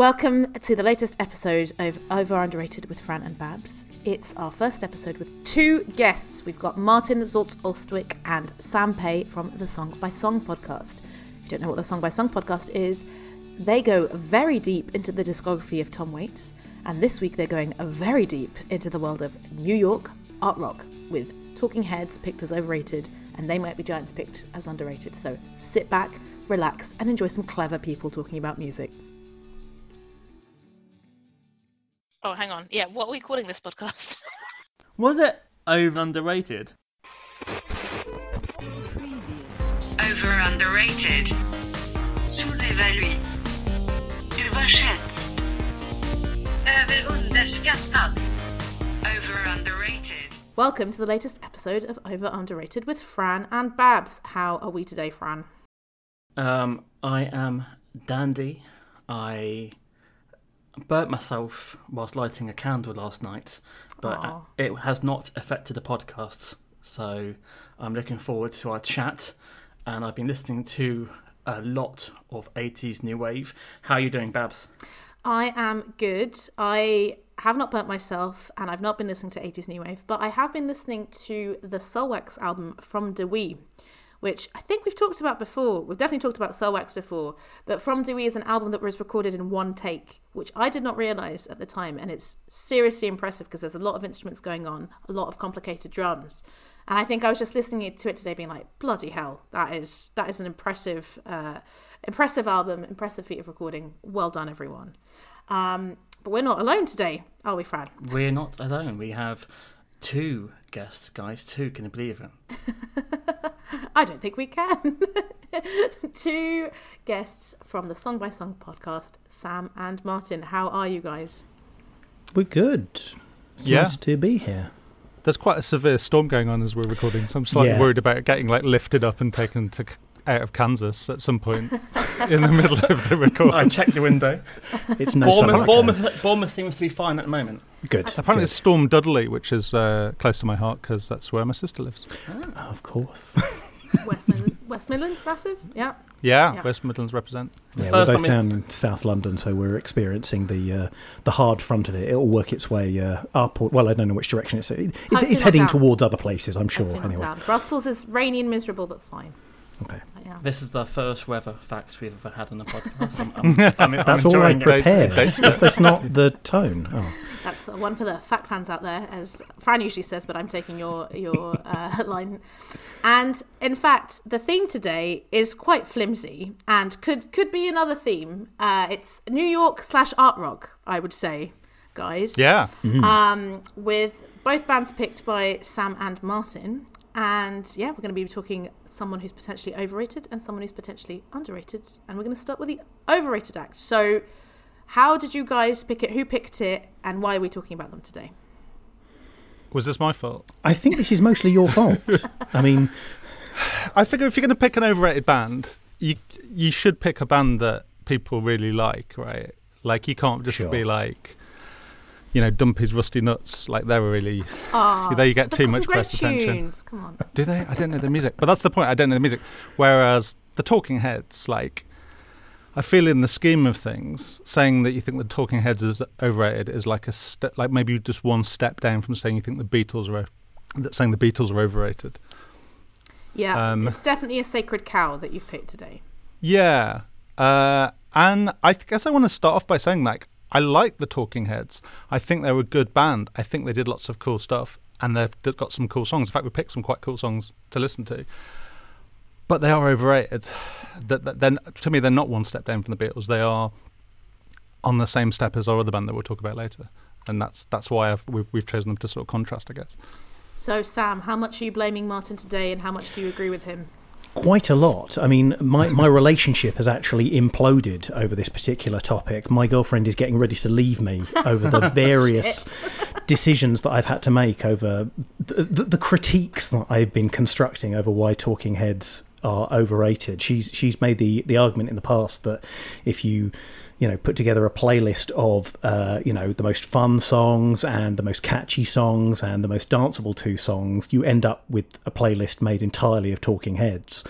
Welcome to the latest episode of Over Underrated with Fran and Babs. It's our first episode with two guests. We've got Martin Zoltz Ostwick and Sam Pay from the Song by Song podcast. If you don't know what the Song by Song podcast is, they go very deep into the discography of Tom Waits, and this week they're going very deep into the world of New York art rock with Talking Heads picked as overrated and They Might Be Giants picked as underrated. So sit back, relax, and enjoy some clever people talking about music. Oh, hang on. Yeah, what are we calling this podcast? Was it over underrated? Over underrated. Sous-évalué. Überschätzt. Över underskattad. Over underrated. Welcome to the latest episode of Over Underrated with Fran and Babs. How are we today, Fran? Um, I am dandy. I burnt myself whilst lighting a candle last night, but Aw. it has not affected the podcasts. So I'm looking forward to our chat, and I've been listening to a lot of 80s new wave. How are you doing, Babs? I am good. I have not burnt myself and I've not been listening to 80s New Wave, but I have been listening to the Soulwax album from Deewee, which I think we've talked about before. We've definitely talked about Soulwax before, but From Deewee is an album that was recorded in one take, which I did not realize at the time. And it's seriously impressive because there's a lot of instruments going on, a lot of complicated drums. And I think I was just listening to it today, being like, "Bloody hell, that is that is an impressive, uh, impressive album, impressive feat of recording. Well done, everyone." Um, but we're not alone today, are we, Fran? We're not alone. We have two guests, guys. Two, can you believe it? I don't think we can. Two guests from the Song by Song podcast, Sam and Martin. How are you guys? We're good. It's Yeah. nice to be here. There's quite a severe storm going on as we're recording, so I'm slightly Yeah. worried about getting like lifted up and taken to out of Kansas at some point in the middle of the recording. I checked the window. It's no Bournemouth, summer. Bournemouth, Bournemouth seems to be fine at the moment. Good. Apparently, good. it's Storm Dudley, which is uh, close to my heart because that's where my sister lives. of course. West, Midland, West Midlands, massive? Yeah. Yeah, Yeah. West Midlands represent. the yeah, we're both time in- down in South London, so we're experiencing the uh, the hard front of it. It'll work its way uh, up, or well, I don't know which direction it's. It, it's, it's heading down. towards other places, I'm sure. Hopefully Anyway. Brussels is rainy and miserable, but fine. okay. But yeah. This is the first weather facts we've ever had on the podcast. I'm, I'm, I'm, I'm That's all I prepared. They- they- That's, that's not the tone. Oh. That's one for the fact fans out there, as Fran usually says, but I'm taking your your uh, line. And in fact, the theme today is quite flimsy and could could be another theme. Uh, it's New York slash art rock, I would say, guys. Yeah, Um, with both bands picked by Sam and Martin. And yeah, we're going to be talking someone who's potentially overrated and someone who's potentially underrated. And we're going to start with the overrated act. So, how did you guys pick it? Who picked it? And why are we talking about them today? was this my fault? I think this is mostly your fault. I mean, I figure if you're going to pick an overrated band, you you should pick a band that people really like, right? Like you can't just Sure. be like, you know, Dumpy's Rusty Nuts. Like they're really Oh, they get too much press attention. Come on. Do they? I don't know the music, but that's the point. I don't know the music. Whereas the Talking Heads, like, I feel in the scheme of things, saying that you think the Talking Heads is overrated is like a step, like maybe just one step down from saying you think the Beatles are, that saying the Beatles are overrated. Yeah, Um, it's definitely a sacred cow that you've picked today. Yeah, uh, and I guess I want to start off by saying like I like the Talking Heads. I think they were a good band. I think they did lots of cool stuff, and they've got some cool songs. In fact, we picked some quite cool songs to listen to. But they are overrated. That then to me, they're not one step down from the Beatles. They are on the same step as our other band that we'll talk about later, and that's that's why I've, we've, we've chosen them to sort of contrast, I guess. So, Sam, how much are you blaming Martin today, and how much do you agree with him? Quite a lot. I mean, my, my relationship has actually imploded over this particular topic. My girlfriend is getting ready to leave me over the various decisions that I've had to make over the, the, the critiques that I've been constructing over why Talking Heads are overrated. She's she's made the the argument in the past that if you you know put together a playlist of uh, you know the most fun songs and the most catchy songs and the most danceable two songs, you end up with a playlist made entirely of Talking Heads.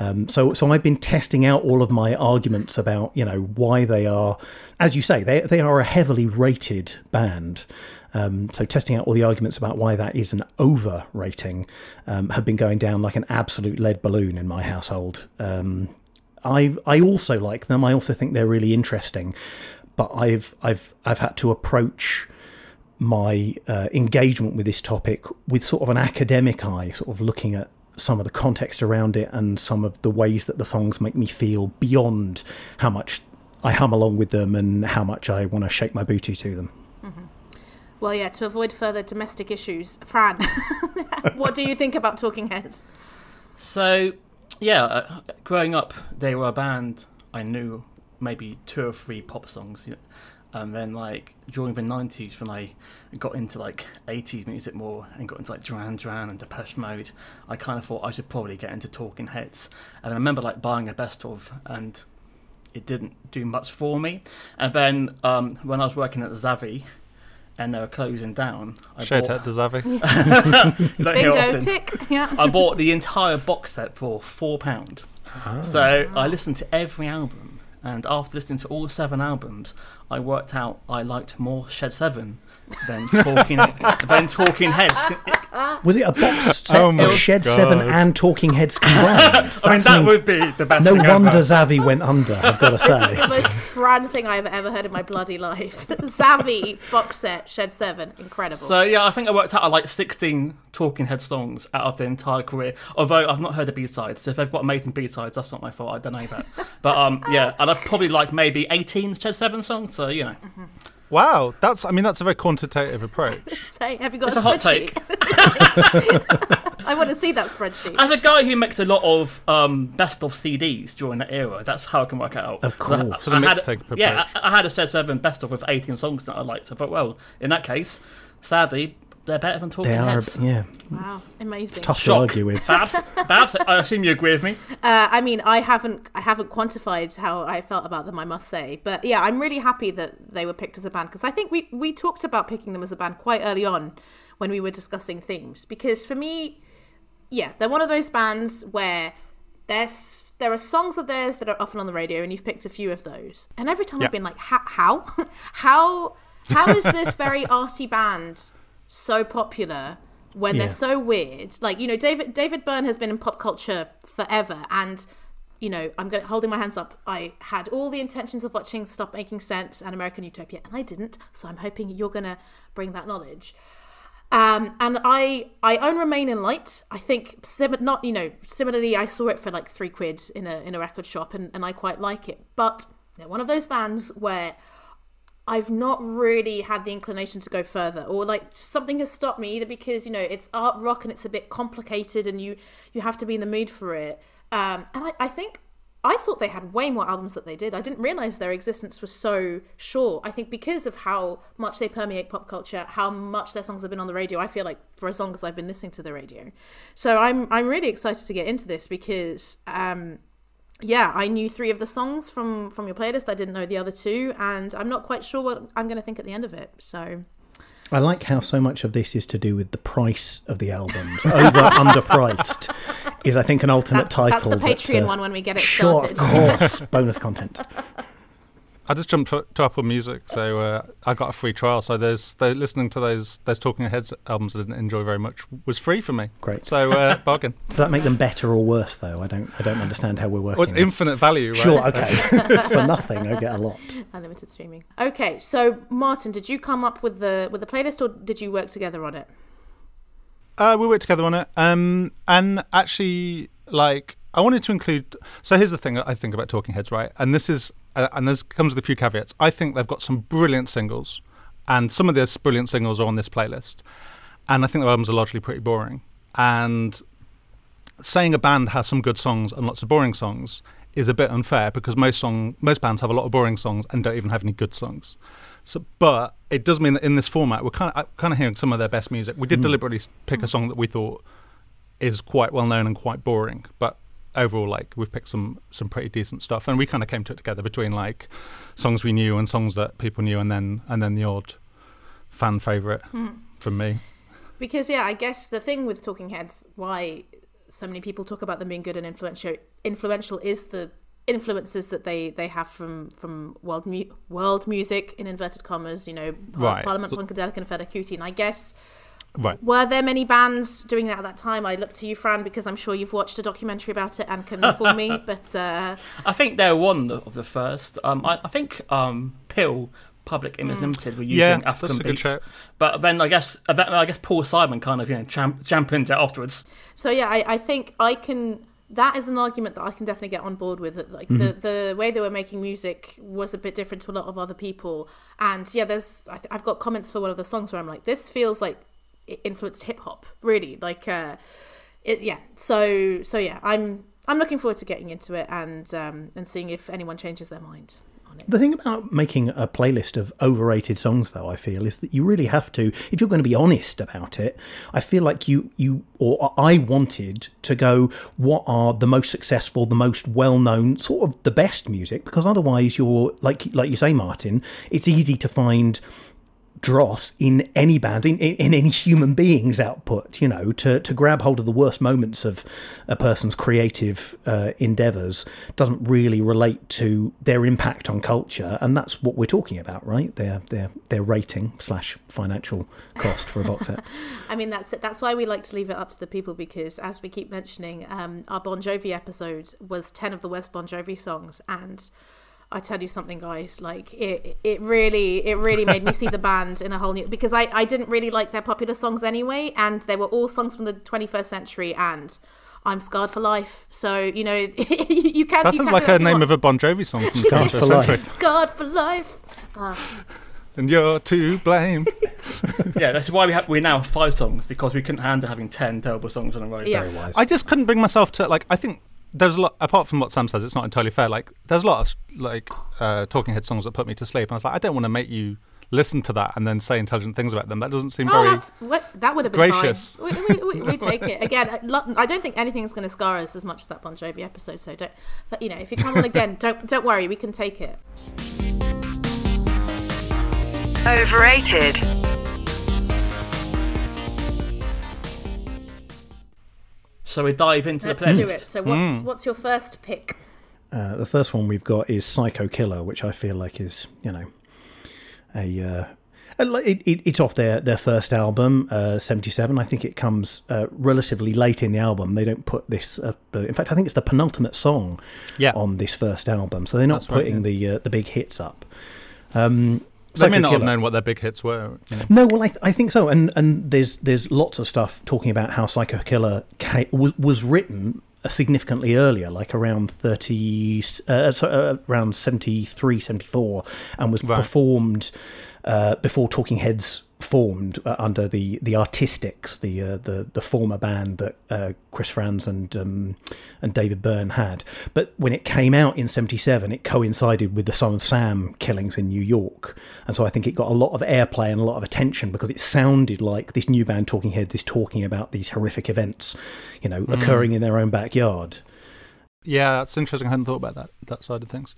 Um, so, so I've been testing out all of my arguments about, you know, why they are, as you say, they they are a heavily rated band. Um, so, testing out all the arguments about why that is an overrating um, have been going down like an absolute lead balloon in my household. Um, I I also like them. I also think they're really interesting, but I've I've I've had to approach my uh, engagement with this topic with sort of an academic eye, sort of looking at some of the context around it and some of the ways that the songs make me feel beyond how much I hum along with them and how much I want to shake my booty to them. Well, yeah, to avoid further domestic issues, Fran, what do you think about Talking Heads? So, yeah, uh, growing up, they were a band I knew maybe two or three pop songs. You know, and then, like, during the 90s, when I got into, like, 80s music more and got into, like, Duran Duran and Depeche Mode, I kind of thought I should probably get into Talking Heads. And I remember, like, buying a best of, and it didn't do much for me. And then, um, when I was working at Zavvi, and they were closing down, I Shout bought, out to Zavvi. you don't hear Bingo, tick. Yeah. I bought the entire box set for four pound. So I listened to every album, and after listening to all seven albums, I worked out I liked more Shed Seven than Talking than Talking Heads. Was it a box set Oh of Shed God. Seven and Talking Heads combined? I mean, that an- would be the best. no thing wonder Ever. Zavvi went under. I've got to This is say. the most Fran thing I've ever heard in my bloody life. Zavvi box set, Shed 7. Incredible. So yeah, I think I worked out I like 16 Talking Head songs out of the entire career. Although I've not heard the B sides, so if they've got amazing B sides, that's not my fault. I don't know that. But um, yeah, and I've probably like maybe 18 Shed Seven songs. So you know, Wow, that's I mean that's a very quantitative approach. Say, have you got it's a a hot spreadsheet? take. I want to see that spreadsheet. As a guy who makes a lot of um, best of CDs during that era, that's how I can work it out. Of course. I- So the I had- mixtape approach. Yeah, I, I had a Shed Seven best of with 18 songs that I liked. So I thought, well, in that case, sadly, they're better than Talking They are, Heads. yeah, Wow, amazing. tough to argue with. Babs, Babs, I assume you agree with me. Uh, I mean, I haven't, I haven't quantified how I felt about them. I must say, but yeah, I'm really happy that they were picked as a band because I think we we talked about picking them as a band quite early on when we were discussing themes. Because for me, yeah, they're one of those bands where there's there are songs of theirs that are often on the radio, and you've picked a few of those. And every time Yeah. I've been like, how how how how is this very arty band so popular when Yeah. they're so weird? Like you know, David David Byrne has been in pop culture forever, and you know, I'm going holding my hands up. I had all the intentions of watching Stop Making Sense and American Utopia, and I didn't. So I'm hoping you're going to bring that knowledge. Um, and I I own Remain in Light. I think sim- not you know similarly I saw it for like three quid in a in a record shop and, and I quite like it. But they're one of those bands where I've not really had the inclination to go further, or like something has stopped me either because you know it's art rock and it's a bit complicated and you you have to be in the mood for it. Um, and I, I think I thought they had way more albums that they did. I didn't realize their existence was so short. I think because of how much they permeate pop culture, how much their songs have been on the radio. I feel like for as long as I've been listening to the radio, so I'm I'm really excited to get into this because um, yeah, I knew three of the songs from from your playlist. I didn't know the other two, and I'm not quite sure what I'm going to think at the end of it. So I like how so much of this is to do with the price of the albums. Over underpriced is, I think, an alternate that, title. that's the Patreon uh, one when we get it Sure, started. of course. Bonus content. I just jumped to, to Apple Music, so uh, I got a free trial. So there's they, listening to those those Talking Heads albums I didn't enjoy very much was free for me. Great. So uh, bargain. Does that make them better or worse, though? I don't. I don't understand how we're working. Well, it's this. infinite value, right? Sure. Okay. For nothing, I get a lot. Unlimited streaming. Okay, so Martin, did you come up with the with the playlist, or did you work together on it? Uh, we worked together on it, um, and actually, like, I wanted to include. So here's the thing I think about Talking Heads, right? And this is, uh, and this comes with a few caveats. I think they've got some brilliant singles, and some of those brilliant singles are on this playlist. And I think their albums are largely pretty boring. And saying a band has some good songs and lots of boring songs is a bit unfair because most song most bands have a lot of boring songs and don't even have any good songs. So, but it does mean that in this format, we're kind of kind of hearing some of their best music. We did deliberately pick a song that we thought is quite well known and quite boring, but overall, like we've picked some some pretty decent stuff, and we kind of came to it together between like songs we knew and songs that people knew, and then and then the odd fan favorite hmm. from me. Because yeah, I guess the thing with Talking Heads, why so many people talk about them being good and influential. Influential is the influences that they they have from from world mu- world music in inverted commas. You know, Par- Right. Parliament Funkadelic and Fela Kuti. And I guess Right. were there many bands doing that at that time? I look to you, Fran, because I'm sure you've watched a documentary about it and can inform me. But uh, I think they're one of the first. Um, I, I think um, PiL, Public Image Mm. Limited, were using Yeah, African a good beats. But then I guess I guess Paul Simon kind of you know champ- championed it afterwards. So yeah, I, I think I can. That is an argument that I can definitely get on board with. That like the the way they were making music was a bit different to a lot of other people. And yeah, there's I, I've got comments for one of the songs where I'm like, this feels like it influenced hip hop, really. Like, uh, it yeah. So so yeah, I'm I'm looking forward to getting into it and um and seeing if anyone changes their mind on it. The thing about making a playlist of overrated songs, though, I feel, is that you really have to, if you're going to be honest about it, I feel like you, you or I wanted to go, what are the most successful, the most well known, sort of the best music, because otherwise you're, like, like you say, Martin, it's easy to find dross in any band, in, in, any human being's output, you know, to, to grab hold of the worst moments of a person's creative uh, endeavours doesn't really relate to their impact on culture. And that's what we're talking about, right? Their, their, their rating slash financial cost for a box set. I mean, that's it. That's why we like to leave it up to the people because, as we keep mentioning, um, our Bon Jovi episode was ten of the West Bon Jovi songs, and I tell you something, guys, like it, it really, it really made me see the band in a whole new. Because I, I didn't really like their popular songs anyway, and they were all songs from the 21st century, and I'm scarred for life. So you know, you can't. That you sounds can't like a name want. of a Bon Jovi song from the Scarred for century. life. scarred for life. Ah, And you're to blame. yeah, that's why we have we now have five songs because we couldn't handle having ten terrible songs in a row. Yeah. Very wise. I just couldn't bring myself to like. I think there's a lot. Apart from what Sam says, it's not entirely fair. Like there's a lot of like uh, Talking Head songs that put me to sleep, and I was like, I don't want to make you listen to that and then say intelligent things about them. That doesn't seem Oh, very. that's what that would have been gracious. fine. We, we, we, we take it again. I I don't think anything's going to scar us as much as that Bon Jovi episode. So don't. But you know, if you come on again, don't don't worry. We can take it. Overrated. So we dive into Let's the playlist. do it. So what's Hmm. what's your first pick? Uh, the first one we've got is Psycho Killer, which I feel like is, you know, a. Uh, it, it, it's off their, their first album, uh, 77. I think it comes uh, relatively late in the album. They don't put this. Uh, in fact, I think it's the penultimate song Yeah. on this first album. So they're not That's right, putting the uh, the big hits up. Um, they may not have known what their big hits were. You know. no, well, I, I think so, and and there's there's lots of stuff talking about how Psycho Killer ca- was, was written uh, significantly earlier, like around thirty, uh, so, uh, around 73, 74, and was Right. performed uh, before Talking Heads formed uh, under the the Artistics, the uh, the the former band that uh, Chris Frantz and um, and David Byrne had. But when it came out in '77, it coincided with the Son of Sam killings in New York, and so I think it got a lot of airplay and a lot of attention because it sounded like this new band Talking Heads is talking about these horrific events, you know, occurring in their own backyard. Yeah, that's interesting. I hadn't thought about that that side of things.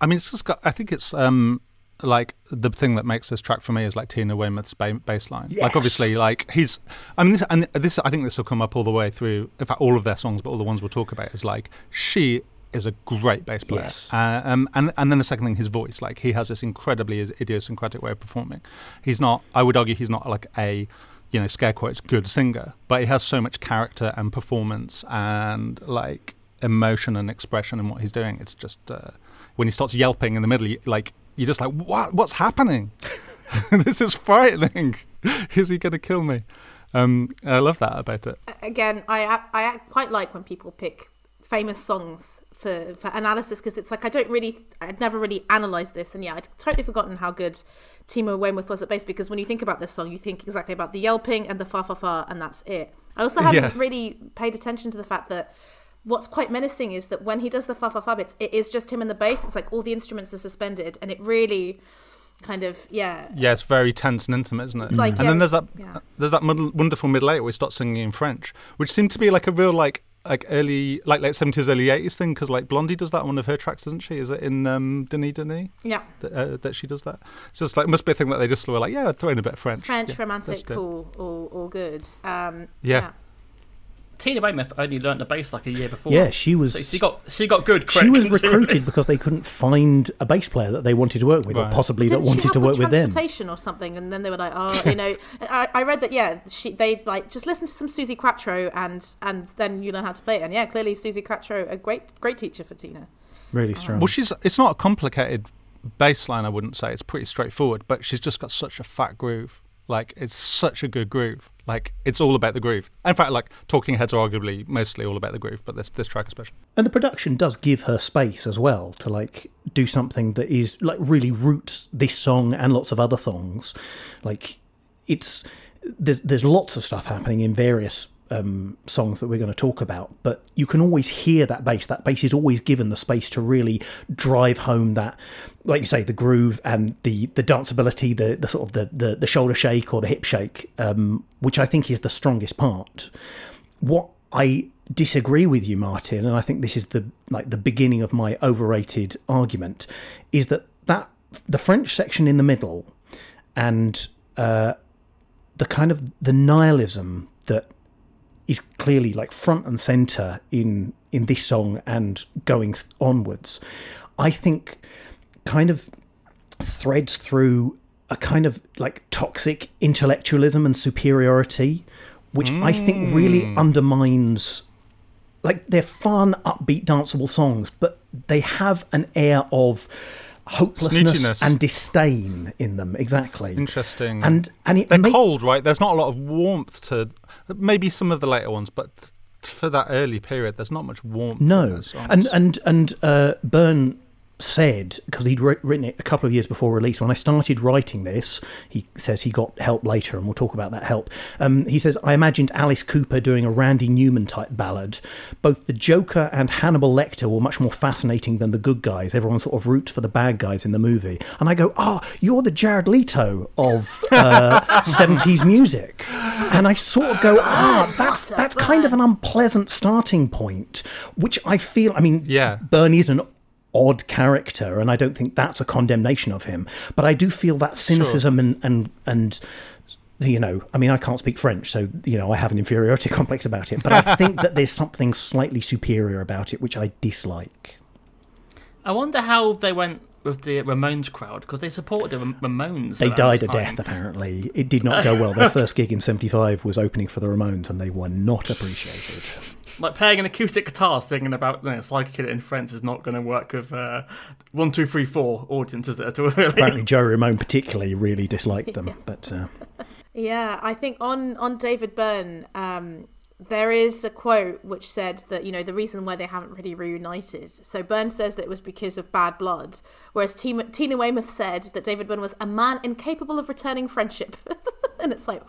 I mean, it's just got. I think it's um like the thing that makes this track for me is like Tina Weymouth's ba- bass line. Yes. Like obviously, like he's. I mean, this, and this I think this will come up all the way through. In fact, all of their songs, but all the ones we'll talk about is like she is a great bass player. Yes. Uh, um, and and then the second thing, his voice. Like he has this incredibly idiosyncratic way of performing. He's not. I would argue he's not like a. You know, scare quotes, good singer, but he has so much character and performance and like emotion and expression in what he's doing. It's just uh, when he starts yelping in the middle, like you're just like, what? What's happening? this is frightening. is he going to kill me? Um, I love that about it. Again, I I quite like when people pick famous songs for for analysis because it's like I don't really I'd never really analysed this and yeah I'd totally forgotten how good Tina Weymouth was at bass because when you think about this song you think exactly about the yelping and the fa fa fa and that's it. I also haven't Yeah. really paid attention to the fact that what's quite menacing is that when he does the fa fa fa bits it is just him and the bass. It's like all the instruments are suspended and it really kind of yeah Yeah, it's very tense and intimate, isn't it? Like, and yeah, then there's that yeah. there's that wonderful middle eight where he starts singing in French, which seemed to be like a real like like early like late seventies, early eighties thing because like Blondie does that on one of her tracks, doesn't she? Is it in um, Denis Denis yeah that, uh, that she does that? It's just like must be a thing that they just were like, yeah, throw in a bit of French. French Yeah, romantic let's do it. cool all, all good um Yeah. Tina Weymouth only learnt the bass like a year before. Yeah, she was. So she got she got good. Quick, she was recruited because they couldn't find a bass player that they wanted to work with, or possibly that Didn't she wanted to work with them. transportation or something, and then they were like, oh, you know, I, I read that yeah, she they like just listen to some Suzi Quatro and and then you learn how to play it, and yeah, clearly Suzi Quatro a great great teacher for Tina. Really um, strong. Well, she's it's not a complicated bass line, I wouldn't say. It's pretty straightforward, but she's just got such a fat groove. Like it's such a good groove. Like it's all about the groove. In fact, like Talking Heads are arguably mostly all about the groove, but this this track especially. And the production does give her space as well to like do something that is like really roots this song and lots of other songs. Like it's there's there's lots of stuff happening in various um, songs that we're going to talk about, but you can always hear that bass. That bass is always given the space to really drive home that, like you say, the groove and the the danceability, the the sort of the the, the shoulder shake or the hip shake, um, which I think is the strongest part. What I disagree with you, Martin, and I think this is the like the beginning of my overrated argument, is that that the French section in the middle and uh, the kind of the nihilism that is clearly like front and center in in this song and going onwards, I think kind of threads through a kind of like toxic intellectualism and superiority, which I think really undermines. Like they're fun, upbeat, danceable songs, but they have an air of hopelessness and disdain in them. Exactly. Interesting. And and it They're ma- cold, right? There's not a lot of warmth to maybe some of the later ones, but for that early period, there's not much warmth. No, and and and uh, Byrne said because he'd written it a couple of years before release. When I started writing this, he says he got help later, and we'll talk about that help. Um, he says I imagined Alice Cooper doing a Randy Newman type ballad. Both the Joker and Hannibal Lecter were much more fascinating than the good guys. Everyone sort of roots for the bad guys in the movie, and I go, "Oh, you're the Jared Leto of uh, seventies music," and I sort of go, "Ah, that's that's kind of an unpleasant starting point," which I feel. I mean, Yeah. Byrne is an odd character, and I don't think that's a condemnation of him. But I do feel that cynicism and and and you know, I mean, I can't speak French, so you know, I have an inferiority complex about it. But I think that there's something slightly superior about it, which I dislike. I wonder how they went with the Ramones crowd because they supported the Ramones. They died a time. death, apparently. It did not go well. Their first gig in '75 was opening for the Ramones, and they were not appreciated. Like playing an acoustic guitar singing about you know, Psycho Killer in French is not going to work with uh, one, two, three, four audiences at all. Really. Apparently, Joe Ramone particularly really disliked them, but. Uh, Yeah, I think on on David Byrne, um, there is a quote which said that you know the reason why they haven't really reunited. So Byrne says that it was because of bad blood, whereas Tina, Tina Weymouth said that David Byrne was a man incapable of returning friendship, and it's like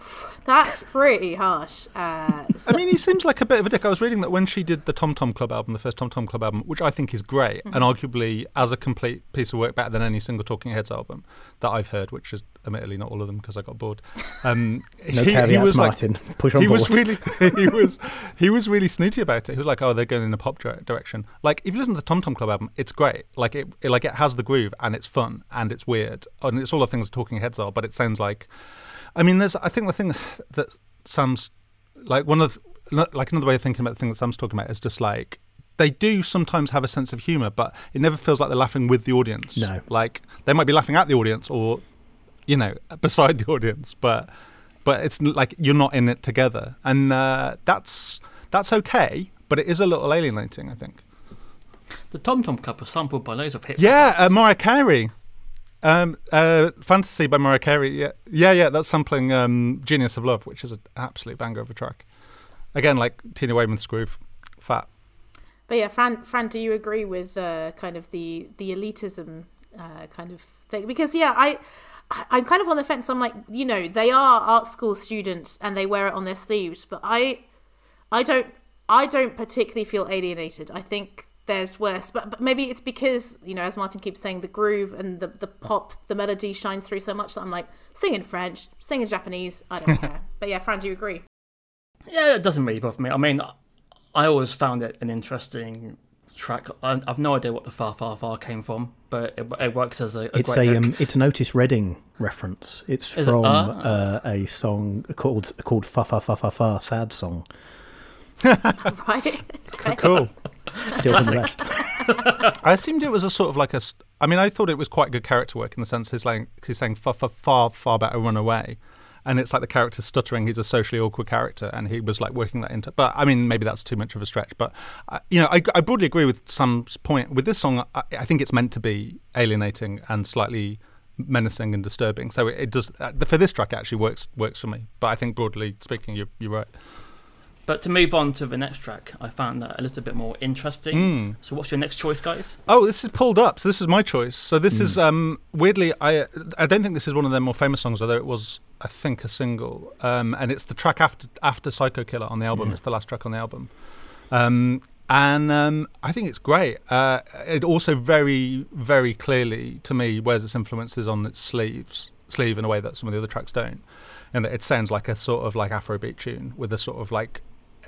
that's pretty harsh. Uh, so- I mean, he seems like a bit of a dick. I was reading that when she did the Tom Tom Club album, the first Tom Tom Club album, which I think is great and arguably as a complete piece of work better than any single Talking Heads album that I've heard, which is admittedly not all of them because I got bored. Um, no caveats, Martin. Push on he board. was really he was he was really snooty about it. He was like, "Oh, they're going in a pop direction." Like, if you listen to the Tom Tom Club album, it's great. Like it, it like it has the groove and it's fun and it's weird and it's all the things Talking Heads are. But it sounds like, I mean, there's I think the thing that Sam's like one of the, like another way of thinking about the thing that Sam's talking about is just like they do sometimes have a sense of humor, but it never feels like they're laughing with the audience. No. like they might be laughing at the audience or you know beside the audience, but but it's like you're not in it together, and uh, that's that's okay. But it is a little alienating, I think. The Tom Tom Club was sampled by loads of hip. Yeah, hop uh. Mariah Carey. Um, uh, Fantasy by Mariah Carey. Yeah, yeah, yeah. That's sampling um, "Genius of Love," which is an absolute banger of a track. Again, like Tina Weymouth's groove, fat. But yeah, Fran, Fran, do you agree with uh, kind of the the elitism uh, kind of thing? Because yeah, I I- I'm kind of on the fence. I'm like, you know, they are art school students and they wear it on their sleeves, but I I don't I don't particularly feel alienated. I think there's worse, but, but maybe it's because you know, as Martin keeps saying, the groove and the the pop, the melody shines through so much that I'm like, sing in French, sing in Japanese, I don't care. But yeah, Fran, do you agree? Yeah, it doesn't really bother me. I mean, I always found it an interesting track. I, I've no idea what the far, far, far came from, but it, it works as a, a It's great a um, it's an Otis Redding reference. It's Is it? from Ah. uh, a song called called Fa Fa Fa Fa Fa Sad Song. right? Okay. Cool. Still from the best. I assumed it was a sort of like a. I mean, I thought it was quite good character work in the sense he's like he's saying far, far, far, far better run away, and it's like the character stuttering. He's a socially awkward character, and he was like working that into. But I mean, maybe that's too much of a stretch. But uh, you know, I, I broadly agree with Sam's point with this song. I, I think it's meant to be alienating and slightly menacing and disturbing. So it, it does uh, for this track. It actually works works for me. But I think broadly speaking, you're, you're right. But to move on to the next track, I found that a little bit more interesting. Mm. So, what's your next choice, guys? Oh, this is pulled up. So this is my choice. So this is um, weirdly, I I don't think this is one of their more famous songs, although it was, I think, a single. Um, and it's the track after after Psycho Killer on the album. It's the last track on the album. Um, and um, I think it's great. Uh, it also very, very clearly to me wears its influences on its sleeves, sleeve in a way that some of the other tracks don't, and that it sounds like a sort of like Afrobeat tune with a sort of like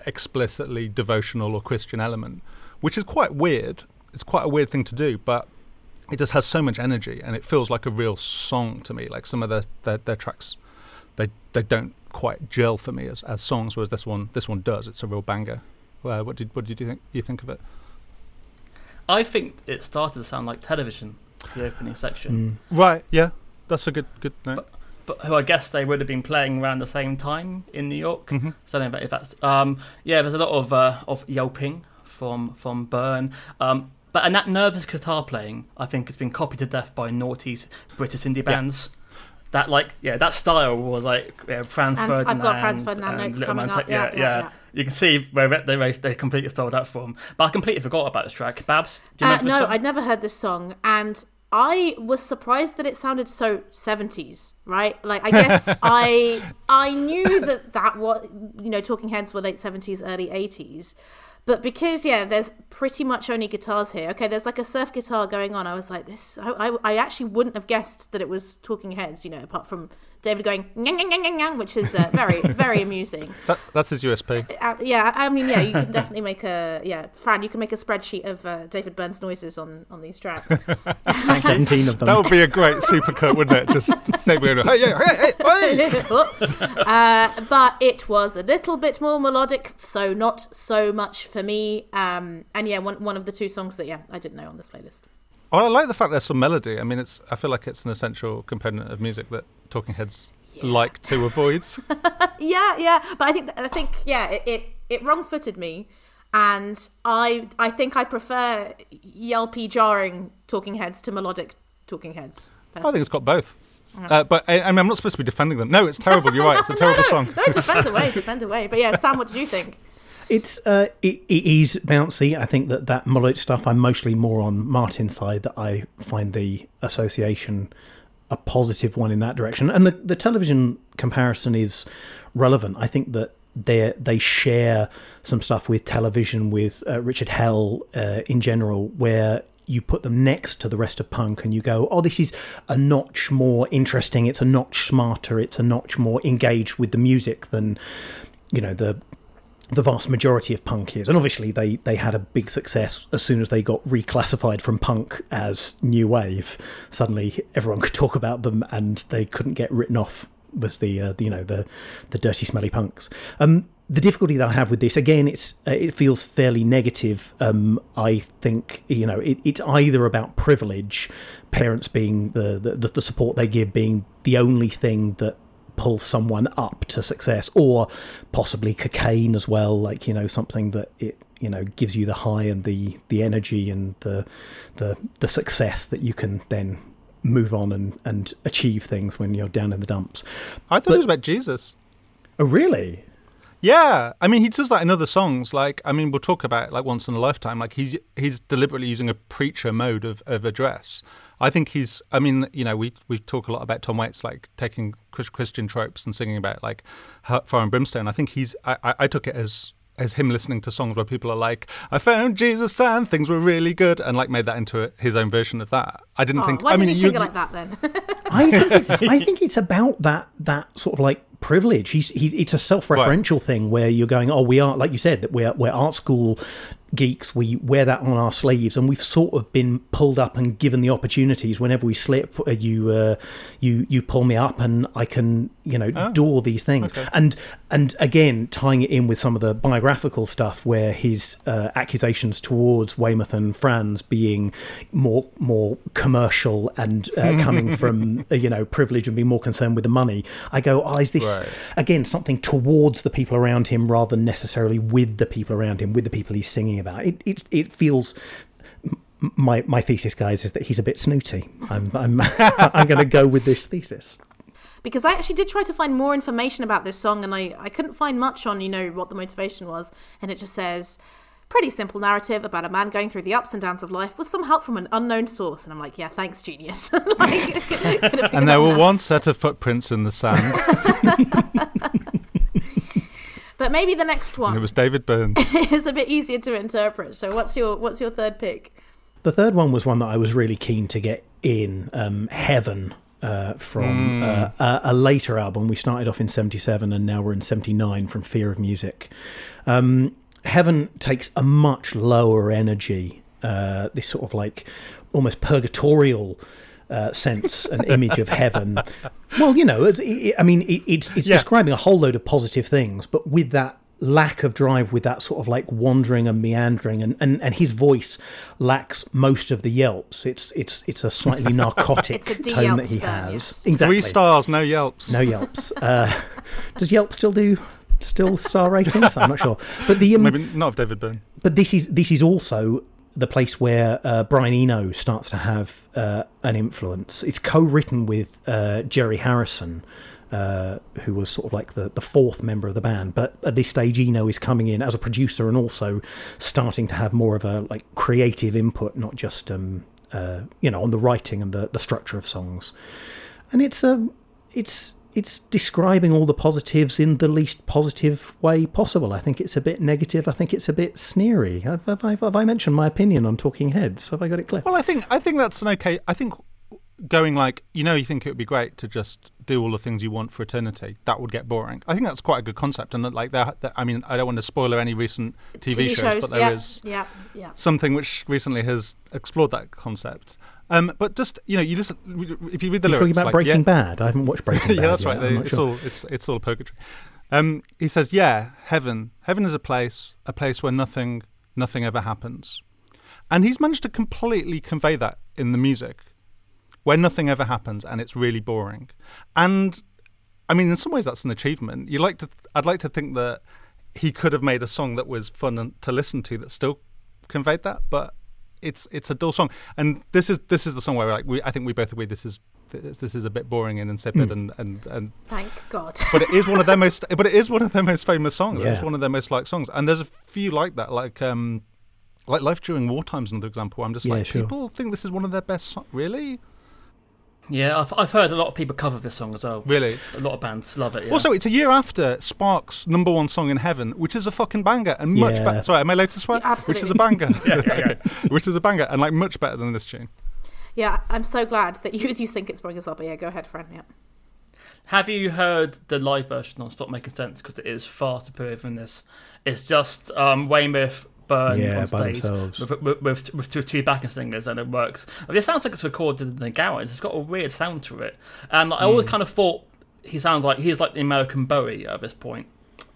explicitly devotional or Christian element, which is quite weird. It's quite a weird thing to do, but it just has so much energy and it feels like a real song to me. Like some of their their, their tracks, they they don't quite gel for me as, as songs, whereas this one this one does. It's a real banger. Uh, what did what did you think you think of it? I think it started to sound like television, the opening section. Right. Yeah. That's a good good note. but who I guess they would have been playing around the same time in New York. Mm-hmm. So I don't know if that's um, yeah. There's a lot of uh, of yelping from from Byrne. Um, but and that nervous guitar playing, I think, has been copied to death by naughty's British indie bands. That like yeah, that style was like yeah, Franz And I've got Franz Ferdinand and notes Little coming Man up, yeah, yeah, yeah, yeah. You can see where they they, they completely stole that from. But I completely forgot about this track. Babs, do you Uh, remember this no, song? I'd never heard this song, and I was surprised that it sounded so seventies. Right? Like, I guess I I knew that that was you know Talking Heads were late seventies, early eighties, but because yeah, there's pretty much only guitars here. Okay, there's like a surf guitar going on. I was like, this. I I, I actually wouldn't have guessed that it was Talking Heads. You know, apart from David going "Nyang, nyang, nyang, nyang, nyang," which is uh, very very amusing. That, that's his USP. Uh, yeah, I mean, yeah, you can definitely make a yeah, Fran. You can make a spreadsheet of uh, David Byrne's noises on on these tracks. Seventeen of them. That would be a great supercut, wouldn't it? Just maybe hey, yeah, hey, hey, hey. uh, but it was a little bit more melodic, so not so much for me. Um, and yeah, one one of the two songs that yeah I didn't know on this playlist. Well, I like the fact there's some melody. I mean, it's. I feel like it's an essential component of music that Talking Heads like to avoid. Yeah, yeah, but I think I think yeah, it it, it wrong footed me, and I I think I prefer yelpy jarring Talking Heads to melodic Talking Heads. I think it's got both. Uh, but I, I mean, I'm not supposed to be defending them. No, it's terrible. You're right. It's a terrible song. No, defend away, defend away. But yeah, Sam, what do you think? It's uh, it, it is bouncy. I think that that melodic stuff. I'm mostly more on Martin's side. That I find the association a positive one in that direction, and the the television comparison is relevant. I think that they they share some stuff with television with uh, Richard Hell uh, in general, where you put them next to the rest of punk and you go, oh, this is a notch more interesting. It's a notch smarter. It's a notch more engaged with the music than you know the the vast majority of punk is. And obviously, they, they had a big success as soon as they got reclassified from punk as new wave. Suddenly, everyone could talk about them, and they couldn't get written off was the, uh, the you know the the dirty, smelly punks. Um, the difficulty that I have with this, again, it's uh, it feels fairly negative. Um, I think you know it, it's either about privilege, parents being the, the the support they give being the only thing that pull someone up to success or possibly cocaine as well like you know something that it you know gives you the high and the the energy and the the the success that you can then move on and and achieve things when you're down in the dumps I thought it was about Jesus. oh really Yeah, I mean, he does that in other songs. Like, I mean, we'll talk about like once in a lifetime. Like, he's he's deliberately using a preacher mode of, of address. I think he's. I mean, you know, we we talk a lot about Tom Waits like taking Chris- Christian tropes and singing about like hell- fire and brimstone. I think he's. I, I, I took it as as him listening to songs where people are like, "I found Jesus and things were really good," and like made that into a, his own version of that. I didn't Oh, think. why I did mean, you you, sing it like that then? I think it's I think it's about that that sort of like privilege. He's he, it's a self-referential thing where you're going, oh, we are like you said that we're we're art school geeks. We wear that on our sleeves, and we've sort of been pulled up and given the opportunities. Whenever we slip, uh, you uh, you you pull me up, and I can you know Oh, do all these things. okay. And and again, tying it in with some of the biographical stuff, where his uh, accusations towards Weymouth and Frantz being more more commercial and uh, coming from uh, you know privilege and being more concerned with the money. I go, oh, is this Right. again something towards the people around him rather than necessarily with the people around him, with the people he's singing about? It it's, it feels. My my thesis, guys, is that he's a bit snooty. I'm I'm I'm going to go with this thesis. because I actually did try to find more information about this song and I, I couldn't find much on, you know, what the motivation was. And it just says, pretty simple narrative about a man going through the ups and downs of life with some help from an unknown source. And I'm like, yeah, thanks, genius. like, And there were out one set of footprints in the sand. But maybe the next and one it was David Byrne. it's a bit easier to interpret. So what's your what's your third pick? The third one was one that I was really keen to get in um, Heaven uh, from uh, a, a later album. We started off in 77 and now we're in 79 from Fear of Music. Um, Heaven takes a much lower energy, uh, this sort of like almost purgatorial. Uh, sense and image of heaven. Well, you know, it's, it, I mean, it, it's it's Yeah. describing a whole load of positive things, but with that lack of drive, with that sort of like wandering and meandering, and, and, and his voice lacks most of the yelps. It's it's it's a slightly narcotic a tone that he Byrne, has. yes. Exactly. Three stars, no yelps. No yelps. Uh, does Yelp still do still star ratings? I'm not sure. But the um, Maybe not of David Byrne. but this is this is also the place where uh, Brian Eno starts to have uh, an influence. It's co-written with uh, Jerry Harrison, uh, who was sort of like the, the fourth member of the band. But at this stage, Eno is coming in as a producer and also starting to have more of a like creative input, not just um, uh, you know on the writing and the, the structure of songs. And it's um, it's it's describing all the positives in the least positive way possible. I think it's a bit negative. I think it's a bit sneery. Have, have, I, have I mentioned my opinion on Talking Heads? Have I got it clear? Well, I think I think that's an okay. I think going like you know you think it would be great to just do all the things you want for eternity. That would get boring. I think that's quite a good concept. And that, like there, there- I mean, I don't want to spoiler any recent TV, shows, but there is yeah, yeah, yeah. something which recently has explored that concept. Um, but just you know, you just if you read the You're lyrics, talking about like, Breaking yeah, Bad. I haven't watched Breaking Bad. yeah, that's yet. right. They, it's sure. all it's it's all purgatory. Um, he says, "Yeah, heaven. Heaven is a place, a place where nothing, nothing ever happens." And he's managed to completely convey that in the music, where nothing ever happens and it's really boring. And I mean, in some ways, that's an achievement. You like to, I'd like to think that he could have made a song that was fun to listen to that still conveyed that, but it's it's a dull song. And this is this is the song where like we, I think we both agree this is this, this is a bit boring and insipid and, and and Thank God. but it is one of their most but it is one of their most famous songs it's one of their most liked songs and there's a few like that like um like life during wartime is another example i'm just Yeah, like sure. people think this is one of their best songs really Yeah, I've, I've heard a lot of people cover this song as well. really A lot of bands love it. Yeah. also it's a year after sparks number one song in heaven which is a fucking banger and much Yeah. better sorry am i allowed to swear Yeah, which is a absolutely. banger Okay. which is a banger and like much better than this tune yeah, I'm so glad that you you think it's boring as well. But yeah, go ahead, friend. Yeah. Have you heard the live version on Stop Making Sense? Because it is far superior than this. It's just um, Weymouth, Byrne Yeah, on stage themselves. with, with, with, with two, two backing singers, and it works. It sounds like it's recorded in the garage. It's got a weird sound to it, and I Hmm. always kind of thought he sounds like he's like the American Bowie at this point.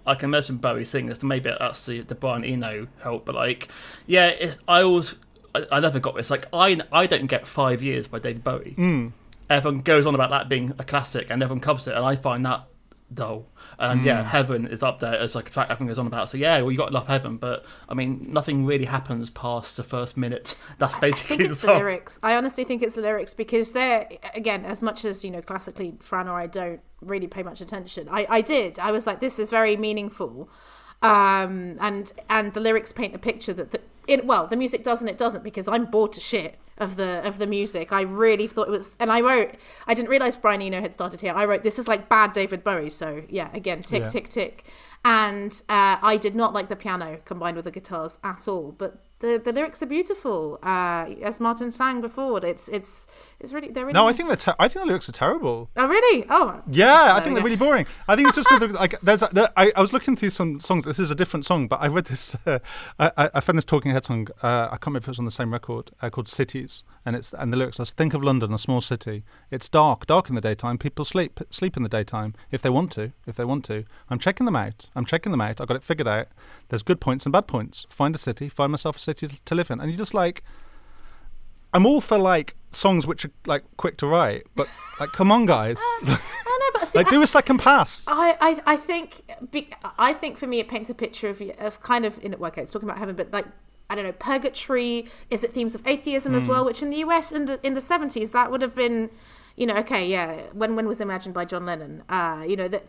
I can imagine Bowie singing this, maybe that's the, the Brian Eno help. But like, yeah, it's I always I, I never got this. Like, I I don't get five years by David Bowie Mm. everyone goes on about that being a classic and everyone covers it and I find that dull. And yeah, Heaven is up there as like a track everyone goes on about. So yeah, well you got to love Heaven, but I mean nothing really happens past the first minute. That's I basically think the it's the song. lyrics. I honestly think it's the lyrics because they're again, as much as you know, classically Fran or I don't really pay much attention. I, I did. I was like, this is very meaningful, um, and and the lyrics paint a picture that the it well the music does and it doesn't because I'm bored to shit of the of the music. I really thought it was, and I wrote. I didn't realize Brian Eno had started here. I wrote this is like bad David Bowie. So yeah, again, tick Yeah. tick tick. And uh, I did not like the piano combined with the guitars at all. But the, the lyrics are beautiful. Uh, as Martin sang before, it's it's It's really they're really. No, I think. Ter- I think the lyrics are terrible. Oh really? Oh. Yeah, I think they're really boring. I think it's just sort of like there's. A, there, I, I was looking through some songs. This is a different song, but I read this. Uh, I, I- found this Talking Head song. Uh, I can't remember if it was on the same record uh, called "Cities," and it's and the lyrics. are think of London, a small city. It's dark, dark in the daytime. People sleep, sleep in the daytime if they want to. If they want to, I'm checking them out. I'm checking them out. I got it figured out. There's good points and bad points. Find a city. Find myself a city to, to live in. And you just like. I'm all for like songs which are like quick to write, but like, come on, guys. I don't know, but see, like, do a second pass. I, I, I think I think for me it paints a picture of of kind of in well, okay, it's talking about heaven, but like I don't know, purgatory. Is it themes of atheism as well? Which in the US in the in the seventies that would have been, you know, okay, yeah. When when was imagined by John Lennon? Uh, you know that.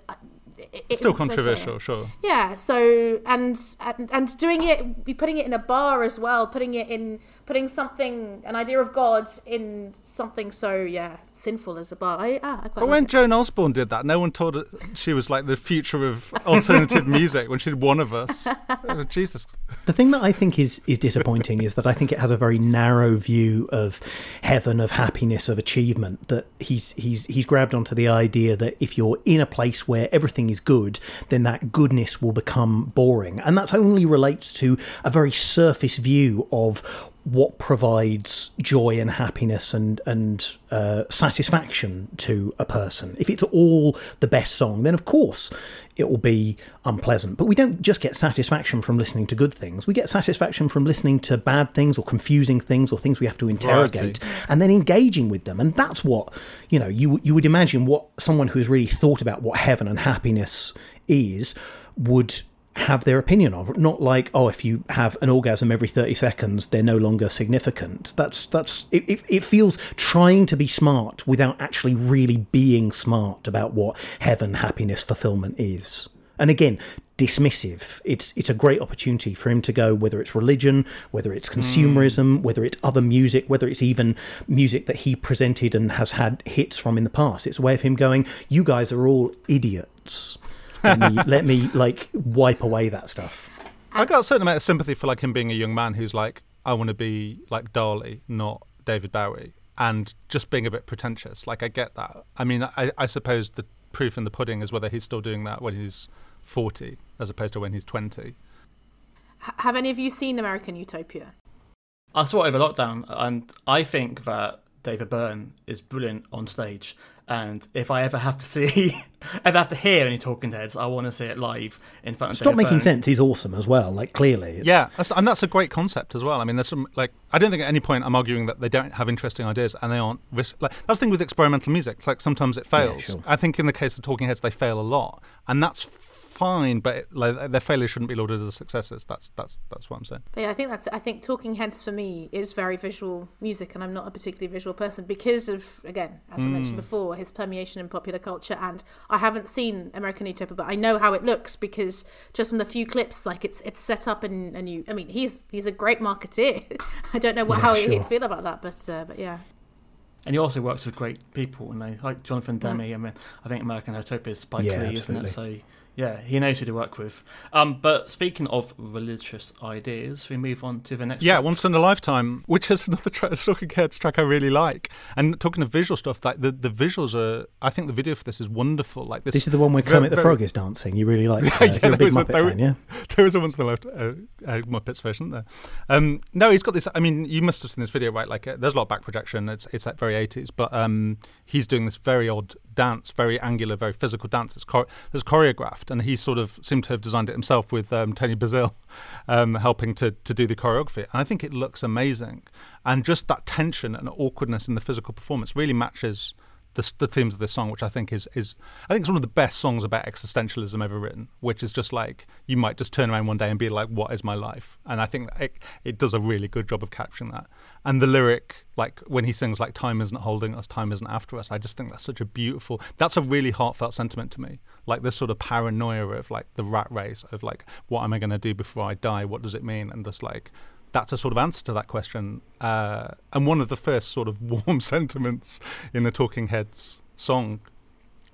It, it's Still okay. controversial, sure. Yeah. So and, and and doing it, putting it in a bar as well, putting it in, putting something, an idea of God in something so yeah sinful as a bar. I, ah, I quite But like when it. Joan Osborne did that, no one told her she was like the future of alternative music when she did one of us. Oh, Jesus. The thing that I think is is disappointing is that I think it has a very narrow view of heaven, of happiness, of achievement. That he's he's he's grabbed onto the idea that if you're in a place where everything is good, then that goodness will become boring, and that's only relates to a very surface view of what provides joy and happiness and and uh, satisfaction to a person. If it's all the best song, then of course it will be unpleasant. But we don't just get satisfaction from listening to good things. We get satisfaction from listening to bad things or confusing things or things we have to interrogate and then engaging with them. And that's what you know. You you would imagine what someone who's really thought about what heaven and happiness is would have their opinion of. Not like oh if you have an orgasm every 30 seconds they're no longer significant. That's that's it, it, it feels trying to be smart without actually really being smart about what heaven happiness fulfillment is. And again dismissive. It's it's a great opportunity for him to go whether it's religion whether it's consumerism hmm. whether it's other music whether it's even music that he presented and has had hits from in the past. It's a way of him going you guys are all idiots let me let me like wipe away that stuff. I got a certain amount of sympathy for like him being a young man who's like, I want to be like Dali, not David Bowie, and just being a bit pretentious. Like I get that. I mean, I, I suppose the proof in the pudding is whether he's still doing that when he's forty as opposed to when he's twenty. Have any of you seen American Utopia? I saw it over lockdown, and I think that David Byrne is brilliant on stage. And if I ever have to see, ever have to hear any Talking Heads, I want to see it live in front of. Me. Stop David making Byrne. sense. He's awesome as well. Like clearly, it's, Yeah, that's, and that's a great concept as well. I mean, there's some like I don't think at any point I'm arguing that they don't have interesting ideas and they aren't risk. Like that's the thing with experimental music. Like sometimes it fails. sure. I think in the case of Talking Heads, they fail a lot, and that's fine. But it, like, their failures shouldn't be lauded as successes. That's that's that's what I'm saying. But yeah, I think that's. I think Talking Heads for me is very visual music, and I'm not a particularly visual person because of, again, as I mentioned before, his permeation in popular culture. And I haven't seen American Utopia, but I know how it looks because just from the few clips, like it's it's set up and and you. I mean, he's he's a great marketeer. I don't know what Yeah, how sure. he'd feel about that, but uh, but yeah. And he also works with great people, you know, like Jonathan Demme. I mean, I think American Utopia is Spike Yeah, Lee, isn't it? So yeah, he knows who to work with. Um, but speaking of religious ideas, we move on to the next. Yeah, track. Once in a Lifetime, which is another track, Talking Heads track I really like. And talking of visual stuff, like the, the visuals are, I think the video for this is wonderful. Like this, This is the one where very- Kermit the very- Frog is dancing. You really like. Uh, Yeah, you're a there big was a- Muppet there- fan, yeah. there is a once in a lifetime uh, uh, Muppets version there. Um, no, he's got this. I mean, you must have seen this video, right? Like, uh, there's a lot of back projection. It's it's like very 80s, but um, he's doing this very odd dance, very angular, very physical dance. It's chor- it's choreographed, and he sort of seemed to have designed it himself with um, Toni Basil um, helping to to do the choreography. And I think it looks amazing, and just that tension and awkwardness in the physical performance really matches the, the themes of this song, which I think is is I think it's one of the best songs about existentialism ever written. Which is just like you might just turn around one day and be like, "What is my life?" And I think it, it does a really good job of capturing that. And the lyric, like when he sings like "Time isn't holding us, time isn't after us," I just think that's such a beautiful. That's a really heartfelt sentiment to me. Like this sort of paranoia of like the rat race of like, what am I going to do before I die? What does it mean? And just like that's a sort of answer to that question, uh, and one of the first sort of warm sentiments in the Talking Heads song.